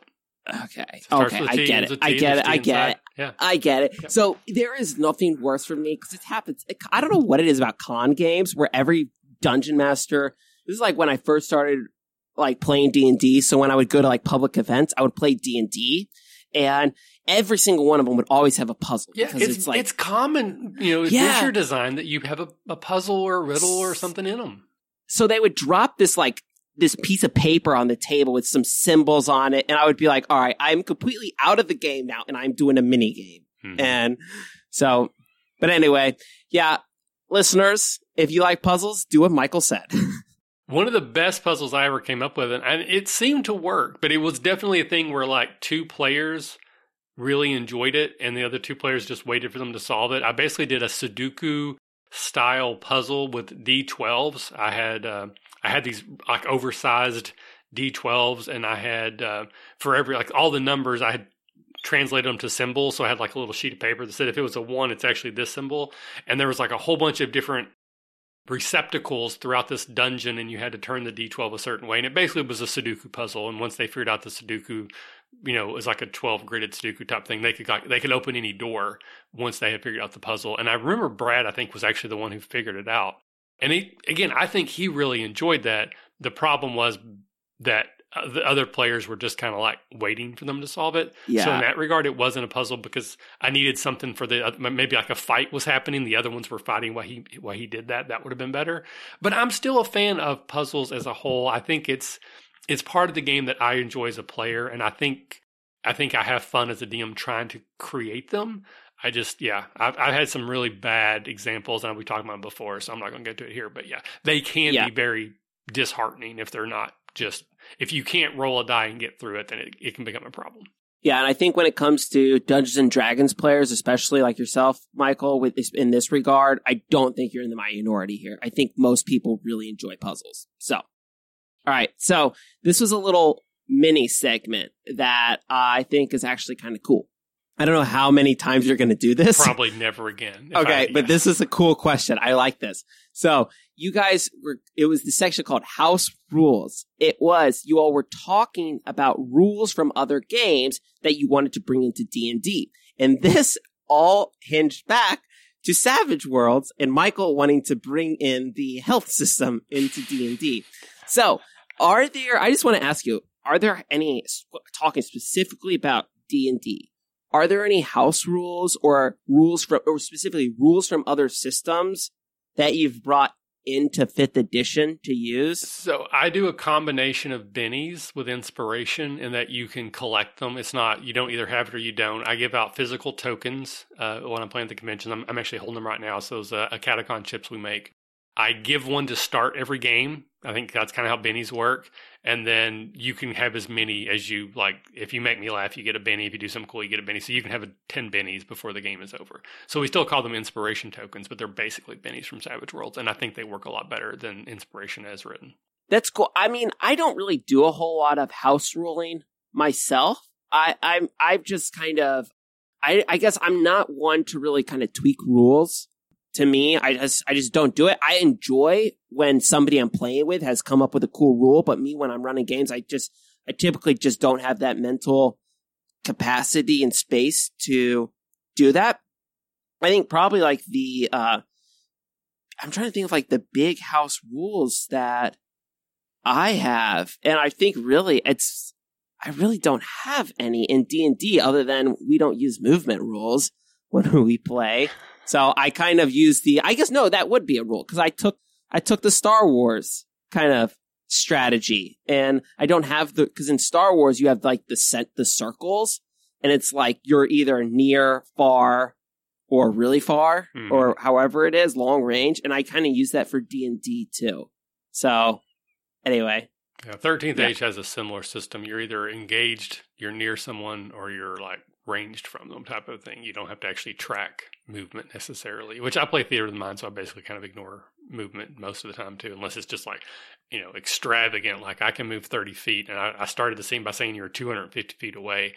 Okay. Okay, I get it. I get it. I get it. Yeah. I get it. So there is nothing worse for me because it happens. I don't know what it is about con games where every dungeon master. This is like when I first started like playing D and D. So when I would go to like public events, I would play D and D, and every single one of them would always have a puzzle. Yeah, because it's it's, like it's common, you know, Yeah. adventure design that you have a, a puzzle or a riddle or something in them. so they would drop this like this piece of paper on the table with some symbols on it, and I would be like, "All right, I'm completely out of the game now, and I'm doing a mini game." Hmm. And so, but anyway, yeah, listeners, if you like puzzles, do what Michael said. One of the best puzzles I ever came up with, and it seemed to work, but it was definitely a thing where like two players really enjoyed it, and the other two players just waited for them to solve it. I basically did a Sudoku style puzzle with D12s. I had uh, I had these like oversized D12s, and I had uh, for every like all the numbers I had translated them to symbols. So I had like a little sheet of paper that said if it was a one, it's actually this symbol, and there was like a whole bunch of different receptacles throughout this dungeon and you had to turn the d12 a certain way. And it basically was a sudoku puzzle. And once they figured out the sudoku you know it was like a 12 gridded sudoku type thing they could they could open any door once they had figured out the puzzle. And i remember brad i think was actually the one who figured it out. And he again i think he really enjoyed that. The problem was that Uh, the other players were just kind of like waiting for them to solve it Yeah. so in that regard, it wasn't a puzzle because I needed something for the uh, maybe like a fight was happening. The other ones were fighting while he while he did that. That would have been better. But I'm still a fan of puzzles as a whole. I think it's it's part of the game that I enjoy as a player, and I think I think I have fun as a DM trying to create them. I just yeah, I've, I've had some really bad examples, and we talked about them before, so I'm not going to get to it here. But yeah, they can Yeah. be very disheartening if they're not just if you can't roll a die and get through it, then it, it can become a problem. Yeah, and I think when it comes to Dungeons and Dragons players, especially like yourself, Michael, with this, in this regard, I don't think you're in the minority here. I think most people really enjoy puzzles. So, all right, so this was a little mini segment that I think is actually kind of cool. I don't know how many times you're going to do this. Probably never again. Okay, I- but this is a cool question. I like this. So you guys were, it was the section called House Rules. It was, you all were talking about rules from other games that you wanted to bring into D&D. And this all hinged back to Savage Worlds and Michael wanting to bring in the health system into D&D. So, are there, I just want to ask you, are there any, talking specifically about D&D, are there any house rules or rules from, or specifically rules from other systems that you've brought into fifth edition to use? So I do a combination of bennies with inspiration in that you can collect them. It's not, you don't either have it or you don't. I give out physical tokens uh, when I'm playing at the convention. I'm, I'm, actually holding them right now. So those uh, Catacon chips we make. I give one to start every game. I think that's kind of how bennies work. And then you can have as many as you like. If you make me laugh, you get a benny. If you do something cool, you get a benny. So you can have a, 10 bennies before the game is over. So we still call them inspiration tokens, but they're basically bennies from Savage Worlds. And I think they work a lot better than inspiration as written. That's cool. I mean, I don't really do a whole lot of house ruling myself. I, I'm, I've just kind of, I, I guess I'm not one to really kind of tweak rules to me. I just, I just don't do it. I enjoy when somebody I'm playing with has come up with a cool rule, but me, when I'm running games, I just, I typically just don't have that mental capacity and space to do that. I think probably like the, uh, I'm trying to think of like the big house rules that I have. And I think really it's, I really don't have any in D&D other than we don't use movement rules when we play. So I kind of used the, I guess no, that would be a rule because I took, I took the Star Wars kind of strategy and I don't have the, because in Star Wars you have like the set, the circles and it's like you're either near, far, or really far mm. or however it is, long range. And I kind of use that for D and D too. So anyway. Yeah, 13th yeah. Age has a similar system. You're either engaged, you're near someone, or you're like ranged from them type of thing. You don't have to actually track movement necessarily, which I play theater of the mind, so I basically kind of ignore movement most of the time too, unless it's just like, you know, extravagant. Like I can move 30 feet and I, I started the scene by saying you're 250 feet away.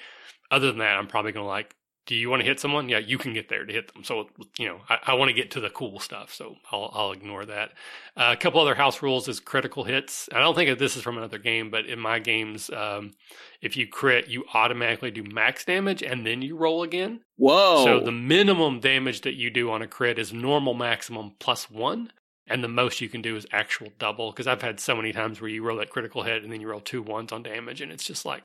Other than that, I'm probably going to like do you want to hit someone? Yeah, you can get there to hit them. So, you know, I, I want to get to the cool stuff. So I'll, I'll ignore that. Uh, a couple other house rules is critical hits. I don't think this is from another game, but in my games, um, if you crit, you automatically do max damage and then you roll again. Whoa. So the minimum damage that you do on a crit is normal maximum plus one. And the most you can do is actual double. Because I've had so many times where you roll that critical hit and then you roll two ones on damage. And it's just like,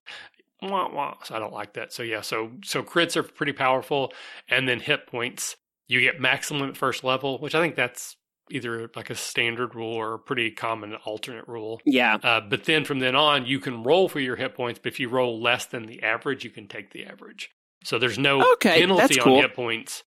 wah, wah. So I don't like that. So yeah, so so crits are pretty powerful, and then hit points. You get maximum at first level, which I think that's either like a standard rule or a pretty common alternate rule. Yeah. Uh, but then from then on, you can roll for your hit points. But if you roll less than the average, you can take the average. So there's no okay, penalty cool. on hit points,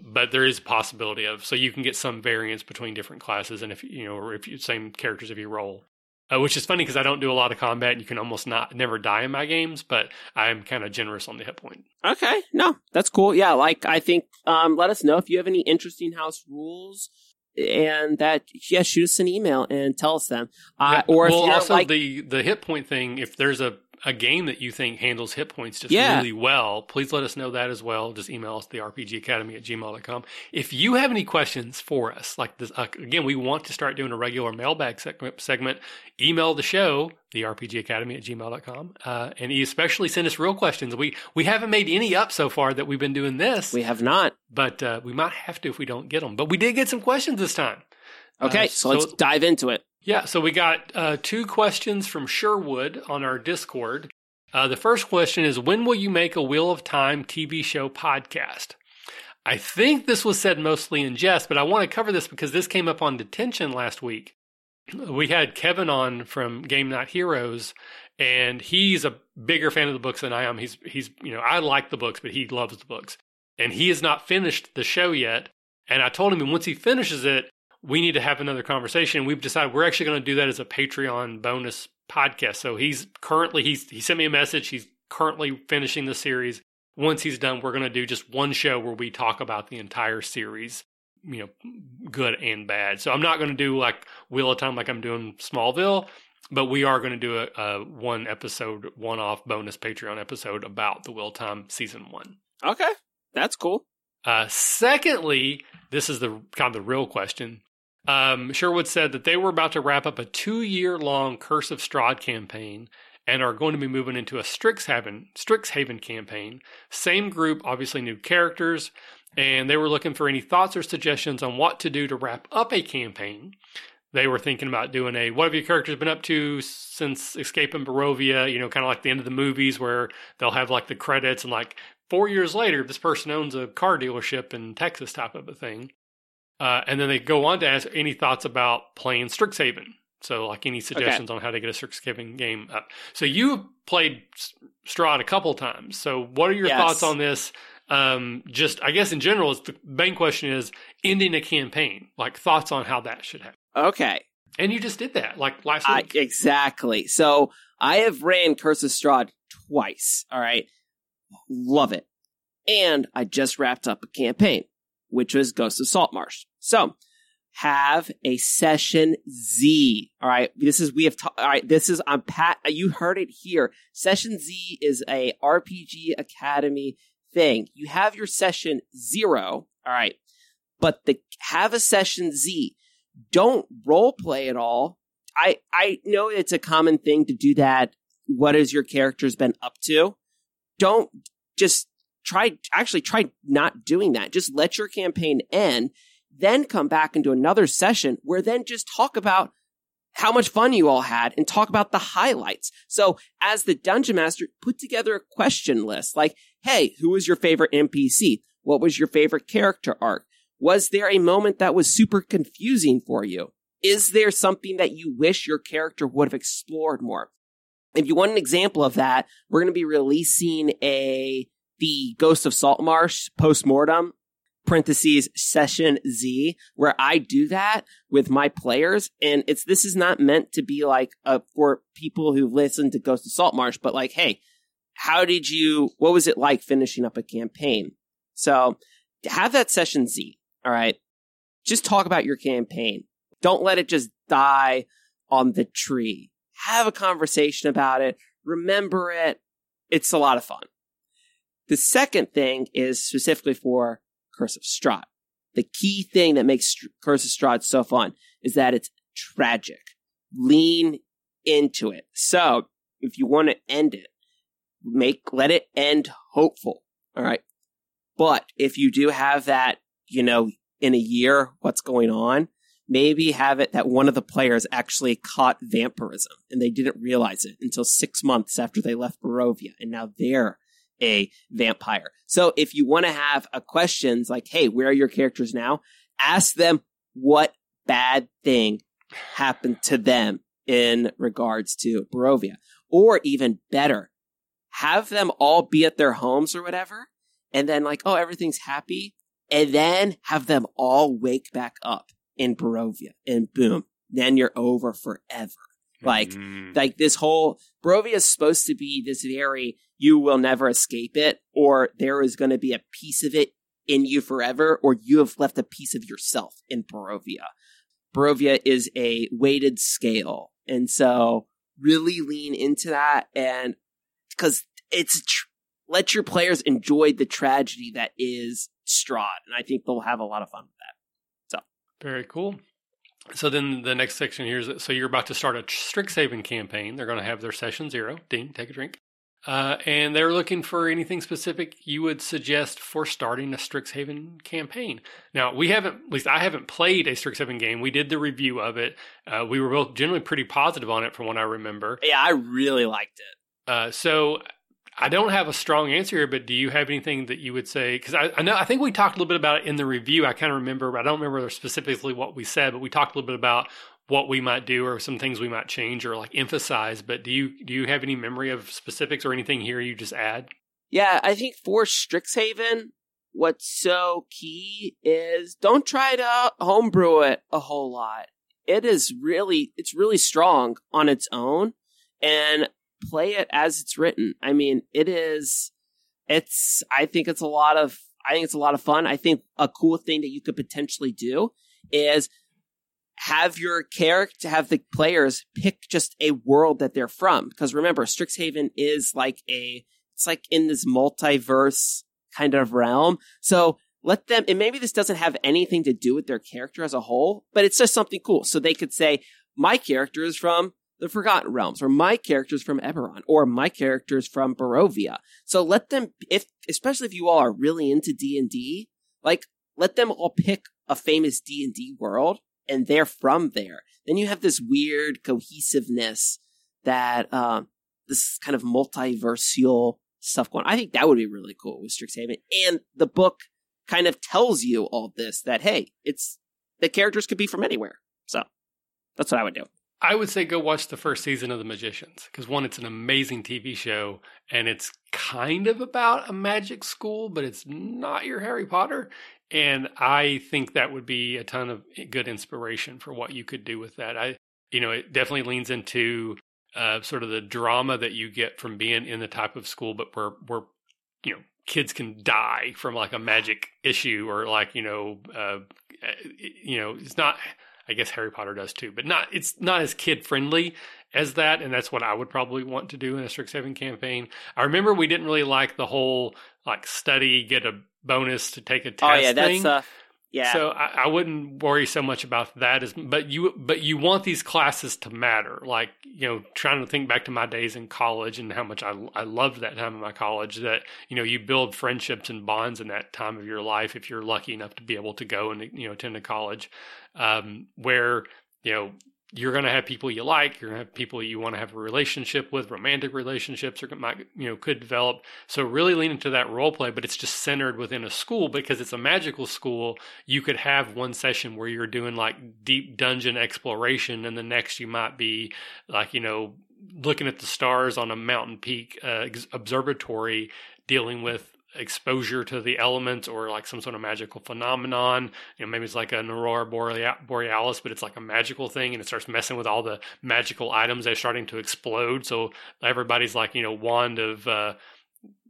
but there is a possibility of. So you can get some variance between different classes, and if you know, or if you same characters if you roll uh, which is funny because I don't do a lot of combat. And you can almost not never die in my games, but I'm kind of generous on the hit point. Okay, no, that's cool. Yeah, like I think, um, let us know if you have any interesting house rules. And that, yeah, shoot us an email and tell us them. Uh, yeah. Or if well, also like, the the hit point thing. If there's a a game that you think handles hit points just yeah. really well, please let us know that as well. Just email us the RPG Academy at gmail.com. If you have any questions for us, like this, uh, again, we want to start doing a regular mailbag segment. Email the show, the RPG Academy at gmail.com. Uh, and especially send us real questions. We, we haven't made any up so far that we've been doing this. We have not. But uh, we might have to if we don't get them. But we did get some questions this time. Okay, uh, so, so let's dive into it. Yeah, so we got uh, two questions from Sherwood on our Discord. Uh, the first question is When will you make a Wheel of Time TV show podcast? I think this was said mostly in jest, but I want to cover this because this came up on detention last week. We had Kevin on from Game Not Heroes, and he's a bigger fan of the books than I am. He's he's you know I like the books, but he loves the books, and he has not finished the show yet. And I told him, once he finishes it, we need to have another conversation. We've decided we're actually going to do that as a Patreon bonus podcast. So he's currently he's he sent me a message. He's currently finishing the series. Once he's done, we're going to do just one show where we talk about the entire series, you know, good and bad. So I'm not going to do like Wheel of Time like I'm doing Smallville, but we are going to do a, a one episode, one off bonus Patreon episode about the Wheel of Time season one. Okay, that's cool. Uh, secondly, this is the kind of the real question. Um, Sherwood said that they were about to wrap up a two year long Curse of Strahd campaign and are going to be moving into a Strixhaven, Strixhaven campaign. Same group, obviously new characters, and they were looking for any thoughts or suggestions on what to do to wrap up a campaign. They were thinking about doing a what have your characters been up to since escaping Barovia, you know, kind of like the end of the movies where they'll have like the credits and like four years later, this person owns a car dealership in Texas type of a thing. Uh, and then they go on to ask any thoughts about playing Strixhaven. So, like any suggestions okay. on how to get a Strixhaven game up. So, you played Strahd a couple times. So, what are your yes. thoughts on this? Um, just, I guess in general, the main question is ending a campaign. Like thoughts on how that should happen. Okay. And you just did that like last week. I, exactly. So, I have ran Curse of Strahd twice. All right. Love it. And I just wrapped up a campaign, which was Ghost of Saltmarsh. So have a session Z. All right. This is, we have, ta- all right. This is, I'm Pat. You heard it here. Session Z is a RPG Academy thing. You have your session zero. All right. But the, have a session Z. Don't role play at all. I, I know it's a common thing to do that. What has your character's been up to? Don't just try, actually try not doing that. Just let your campaign end then come back into another session where then just talk about how much fun you all had and talk about the highlights. So as the dungeon master, put together a question list like, Hey, who was your favorite NPC? What was your favorite character arc? Was there a moment that was super confusing for you? Is there something that you wish your character would have explored more? If you want an example of that, we're going to be releasing a the Ghost of Saltmarsh post-mortem parentheses session Z where I do that with my players. And it's, this is not meant to be like, uh, for people who listen to Ghost of Saltmarsh, but like, hey, how did you, what was it like finishing up a campaign? So have that session Z. All right. Just talk about your campaign. Don't let it just die on the tree. Have a conversation about it. Remember it. It's a lot of fun. The second thing is specifically for Curse of Strahd. The key thing that makes Curse of Strahd so fun is that it's tragic. Lean into it. So, if you want to end it, make let it end hopeful. All right. But if you do have that, you know, in a year, what's going on, maybe have it that one of the players actually caught vampirism and they didn't realize it until six months after they left Barovia. And now they're a vampire. So if you want to have a questions like, hey, where are your characters now? Ask them what bad thing happened to them in regards to Barovia. Or even better, have them all be at their homes or whatever, and then like, oh, everything's happy, and then have them all wake back up in Barovia, and boom, then you're over forever. Like, mm. like this whole Barovia is supposed to be this very you will never escape it, or there is going to be a piece of it in you forever, or you have left a piece of yourself in Barovia. Barovia is a weighted scale, and so really lean into that, and because it's tr- let your players enjoy the tragedy that is Strahd, and I think they'll have a lot of fun with that. So very cool. So then the next section here is so you're about to start a Strixhaven campaign. They're going to have their session zero. Dean, take a drink. Uh, and they're looking for anything specific you would suggest for starting a Strixhaven campaign. Now, we haven't, at least I haven't played a Strixhaven game. We did the review of it. Uh, we were both generally pretty positive on it from what I remember. Yeah, I really liked it. Uh, so I don't have a strong answer here, but do you have anything that you would say? Because I, I, know I think we talked a little bit about it in the review. I kind of remember, but I don't remember specifically what we said. But we talked a little bit about what we might do or some things we might change or like emphasize. But do you do you have any memory of specifics or anything here you just add? Yeah, I think for Strixhaven, what's so key is don't try to homebrew it a whole lot. It is really it's really strong on its own, and play it as it's written. I mean, it is, it's, I think it's a lot of, I think it's a lot of fun. I think a cool thing that you could potentially do is have your character, have the players pick just a world that they're from. Because remember, Strixhaven is like a, it's like in this multiverse kind of realm. So let them, and maybe this doesn't have anything to do with their character as a whole, but it's just something cool. So they could say, my character is from the Forgotten Realms, or my characters from Eberron, or my characters from Barovia. So let them, if especially if you all are really into D and D, like let them all pick a famous D and D world, and they're from there. Then you have this weird cohesiveness that uh, this kind of multiversal stuff going. I think that would be really cool with Strixhaven, and the book kind of tells you all this that hey, it's the characters could be from anywhere. So that's what I would do. I would say go watch the first season of The Magicians because one, it's an amazing TV show and it's kind of about a magic school, but it's not your Harry Potter. And I think that would be a ton of good inspiration for what you could do with that. I, you know, it definitely leans into uh, sort of the drama that you get from being in the type of school, but where where you know kids can die from like a magic issue or like you know uh, you know it's not I guess Harry Potter does too, but not it's not as kid friendly as that, and that's what I would probably want to do in a Strixhaven campaign. I remember we didn't really like the whole like study, get a bonus to take a test. Oh yeah, thing. that's uh, yeah. So I, I, wouldn't worry so much about that as, but you, but you want these classes to matter. Like, you know, trying to think back to my days in college and how much I, I loved that time in my college that, you know, you build friendships and bonds in that time of your life. If you're lucky enough to be able to go and, you know, attend a college, um, where, you know, you're going to have people you like. You're going to have people you want to have a relationship with, romantic relationships, or might you know could develop. So really lean into that role play, but it's just centered within a school because it's a magical school. You could have one session where you're doing like deep dungeon exploration, and the next you might be like you know looking at the stars on a mountain peak uh, observatory, dealing with exposure to the elements or like some sort of magical phenomenon. You know, maybe it's like an aurora borealis, but it's like a magical thing, and it starts messing with all the magical items. They're starting to explode, so everybody's like, you know, wand of uh,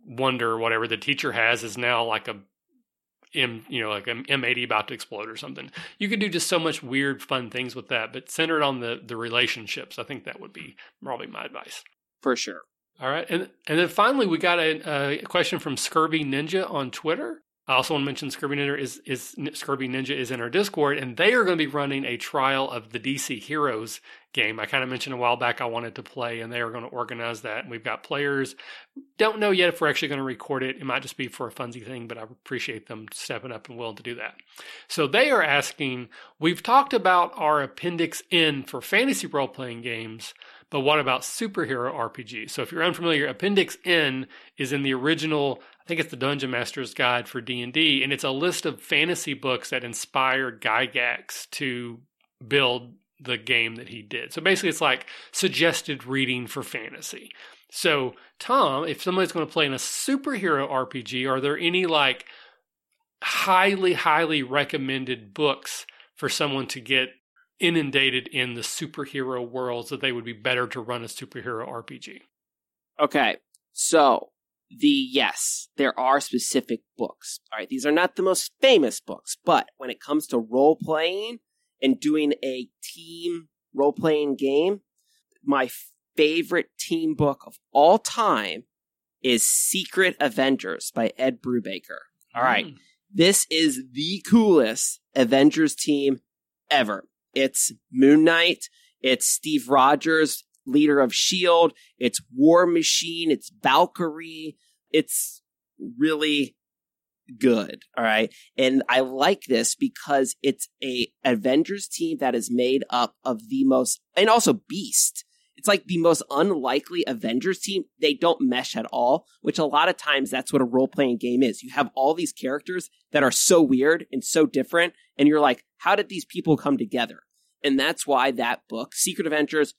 wonder, whatever the teacher has, is now like a M, you know, like an M80 about to explode or something. You could do just so much weird, fun things with that, but centered on the the relationships. I think that would be probably my advice. For sure. All right, and and then finally we got a, a question from Scurvy Ninja on Twitter. I also want to mention Scurvy Ninja is is Scurvy Ninja is in our Discord, and they are going to be running a trial of the DC Heroes game. I kind of mentioned a while back I wanted to play, and they are going to organize that. And we've got players. Don't know yet if we're actually going to record it. It might just be for a funsy thing, but I appreciate them stepping up and willing to do that. So they are asking. We've talked about our Appendix N for fantasy role playing games. But what about superhero RPGs? So if you're unfamiliar, Appendix N is in the original, I think it's the Dungeon Master's Guide for D&D, and it's a list of fantasy books that inspired Gygax to build the game that he did. So basically it's like suggested reading for fantasy. So Tom, if somebody's going to play in a superhero RPG, are there any like highly highly recommended books for someone to get inundated in the superhero worlds that they would be better to run a superhero RPG. Okay. So, the yes, there are specific books. All right, these are not the most famous books, but when it comes to role playing and doing a team role playing game, my favorite team book of all time is Secret Avengers by Ed Brubaker. All right. Mm. This is the coolest Avengers team ever. It's Moon Knight. It's Steve Rogers, leader of S.H.I.E.L.D. It's War Machine. It's Valkyrie. It's really good. All right. And I like this because it's a Avengers team that is made up of the most, and also Beast. It's like the most unlikely Avengers team. They don't mesh at all, which a lot of times that's what a role playing game is. You have all these characters that are so weird and so different. And you're like, how did these people come together? And that's why that book, Secret Avengers,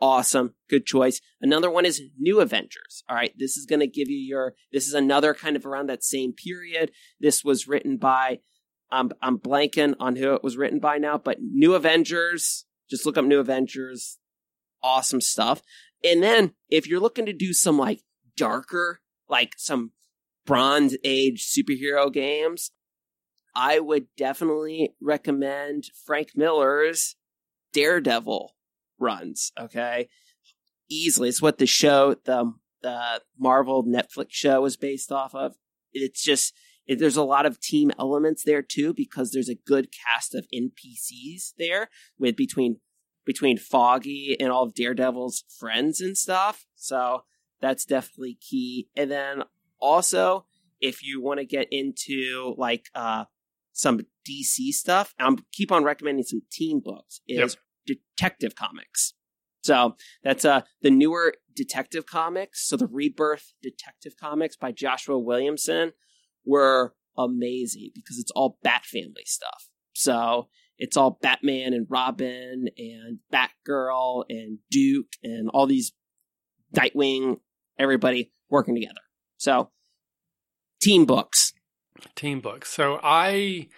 awesome. Good choice. Another one is New Avengers. All right. This is going to give you your, this is another kind of around that same period. This was written by, um, I'm blanking on who it was written by now, but New Avengers, just look up New Avengers awesome stuff. And then if you're looking to do some like darker, like some Bronze Age superhero games, I would definitely recommend Frank Miller's Daredevil runs. Okay. Easily. It's what the show, the, the Marvel Netflix show is based off of. It's just, it, there's a lot of team elements there too because there's a good cast of NPCs there with between between Foggy and all of Daredevil's friends and stuff. So that's definitely key. And then also, if you want to get into like uh some DC stuff, I'm keep on recommending some team books. Is yep. Detective Comics. So that's uh the newer Detective Comics. So the Rebirth Detective Comics by Joshua Williamson were amazing because it's all Bat Family stuff. So it's all Batman and Robin and Batgirl and Duke and all these Nightwing, everybody working together. So team books. Team books. So I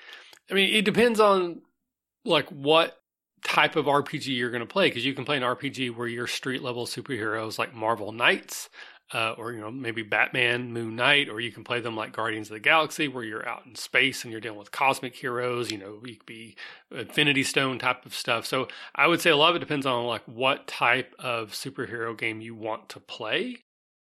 I mean it depends on like what type of RPG you're going to play because you can play an RPG where you're street level superheroes like Marvel Knights uh, or you know maybe Batman, Moon Knight, or you can play them like Guardians of the Galaxy, where you're out in space and you're dealing with cosmic heroes. You know, you could be Infinity Stone type of stuff. So I would say a lot of it depends on like what type of superhero game you want to play.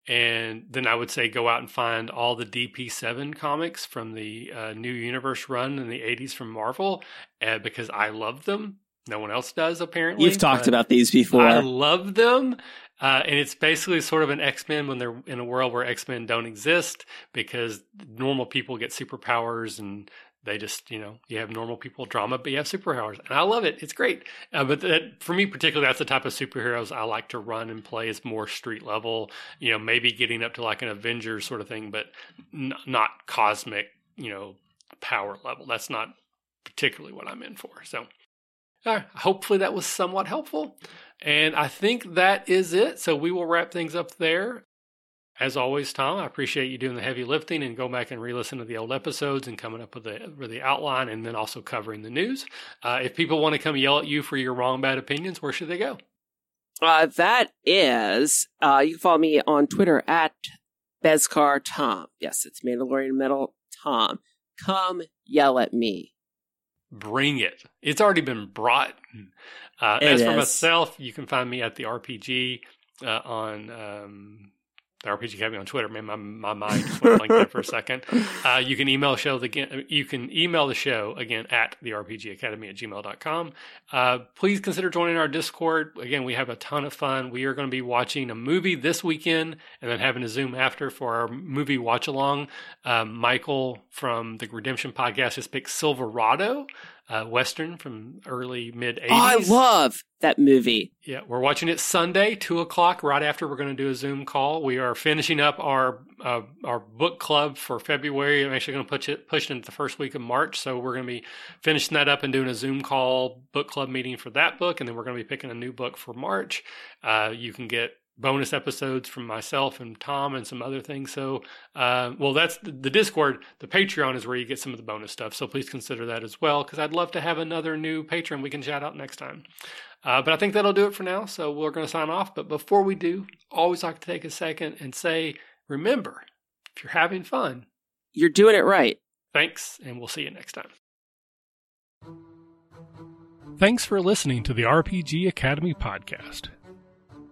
And then I would say go out and find all the DP7 comics from the uh, New Universe run in the 80s from Marvel uh, because I love them. No one else does, apparently. You've talked about these before. I love them. Uh, and it's basically sort of an X Men when they're in a world where X Men don't exist because normal people get superpowers and they just, you know, you have normal people drama, but you have superpowers. And I love it. It's great. Uh, but that, for me, particularly, that's the type of superheroes I like to run and play is more street level, you know, maybe getting up to like an Avengers sort of thing, but n- not cosmic, you know, power level. That's not particularly what I'm in for. So, uh, hopefully that was somewhat helpful. And I think that is it. So we will wrap things up there. As always, Tom, I appreciate you doing the heavy lifting and go back and re-listen to the old episodes and coming up with the with the outline and then also covering the news. Uh, if people want to come yell at you for your wrong bad opinions, where should they go? Uh, that is, uh, you can follow me on Twitter at Beskar Tom. Yes, it's Mandalorian Metal Tom. Come yell at me. Bring it. It's already been brought. Uh, as for myself, you can find me at the RPG uh, on um, the RPG Academy on Twitter. Man, my my mind just went blank there for a second. Uh, you can email show again. You can email the show again at the RPG Academy at gmail.com. Uh, please consider joining our Discord. Again, we have a ton of fun. We are going to be watching a movie this weekend and then having a Zoom after for our movie watch along. Um, Michael from the Redemption Podcast has picked Silverado uh, Western from early mid 80s. Oh, I love that movie. Yeah, we're watching it Sunday, 2 o'clock, right after we're going to do a Zoom call. We are finishing up our uh, our book club for February. I'm actually going to push it, push it into the first week of March. So we're going to be finishing that up and doing a Zoom call book club meeting for that book. And then we're going to be picking a new book for March. Uh, you can get bonus episodes from myself and Tom and some other things. So, uh, well, that's the, the, Discord. The Patreon is where you get some of the bonus stuff. So please consider that as well, because I'd love to have another new patron we can shout out next time. Uh, but I think that'll do it for now. So we're going to sign off. But before we do, always like to take a second and say, remember, if you're having fun, you're doing it right. Thanks, and we'll see you next time. Thanks for listening to the RPG Academy podcast.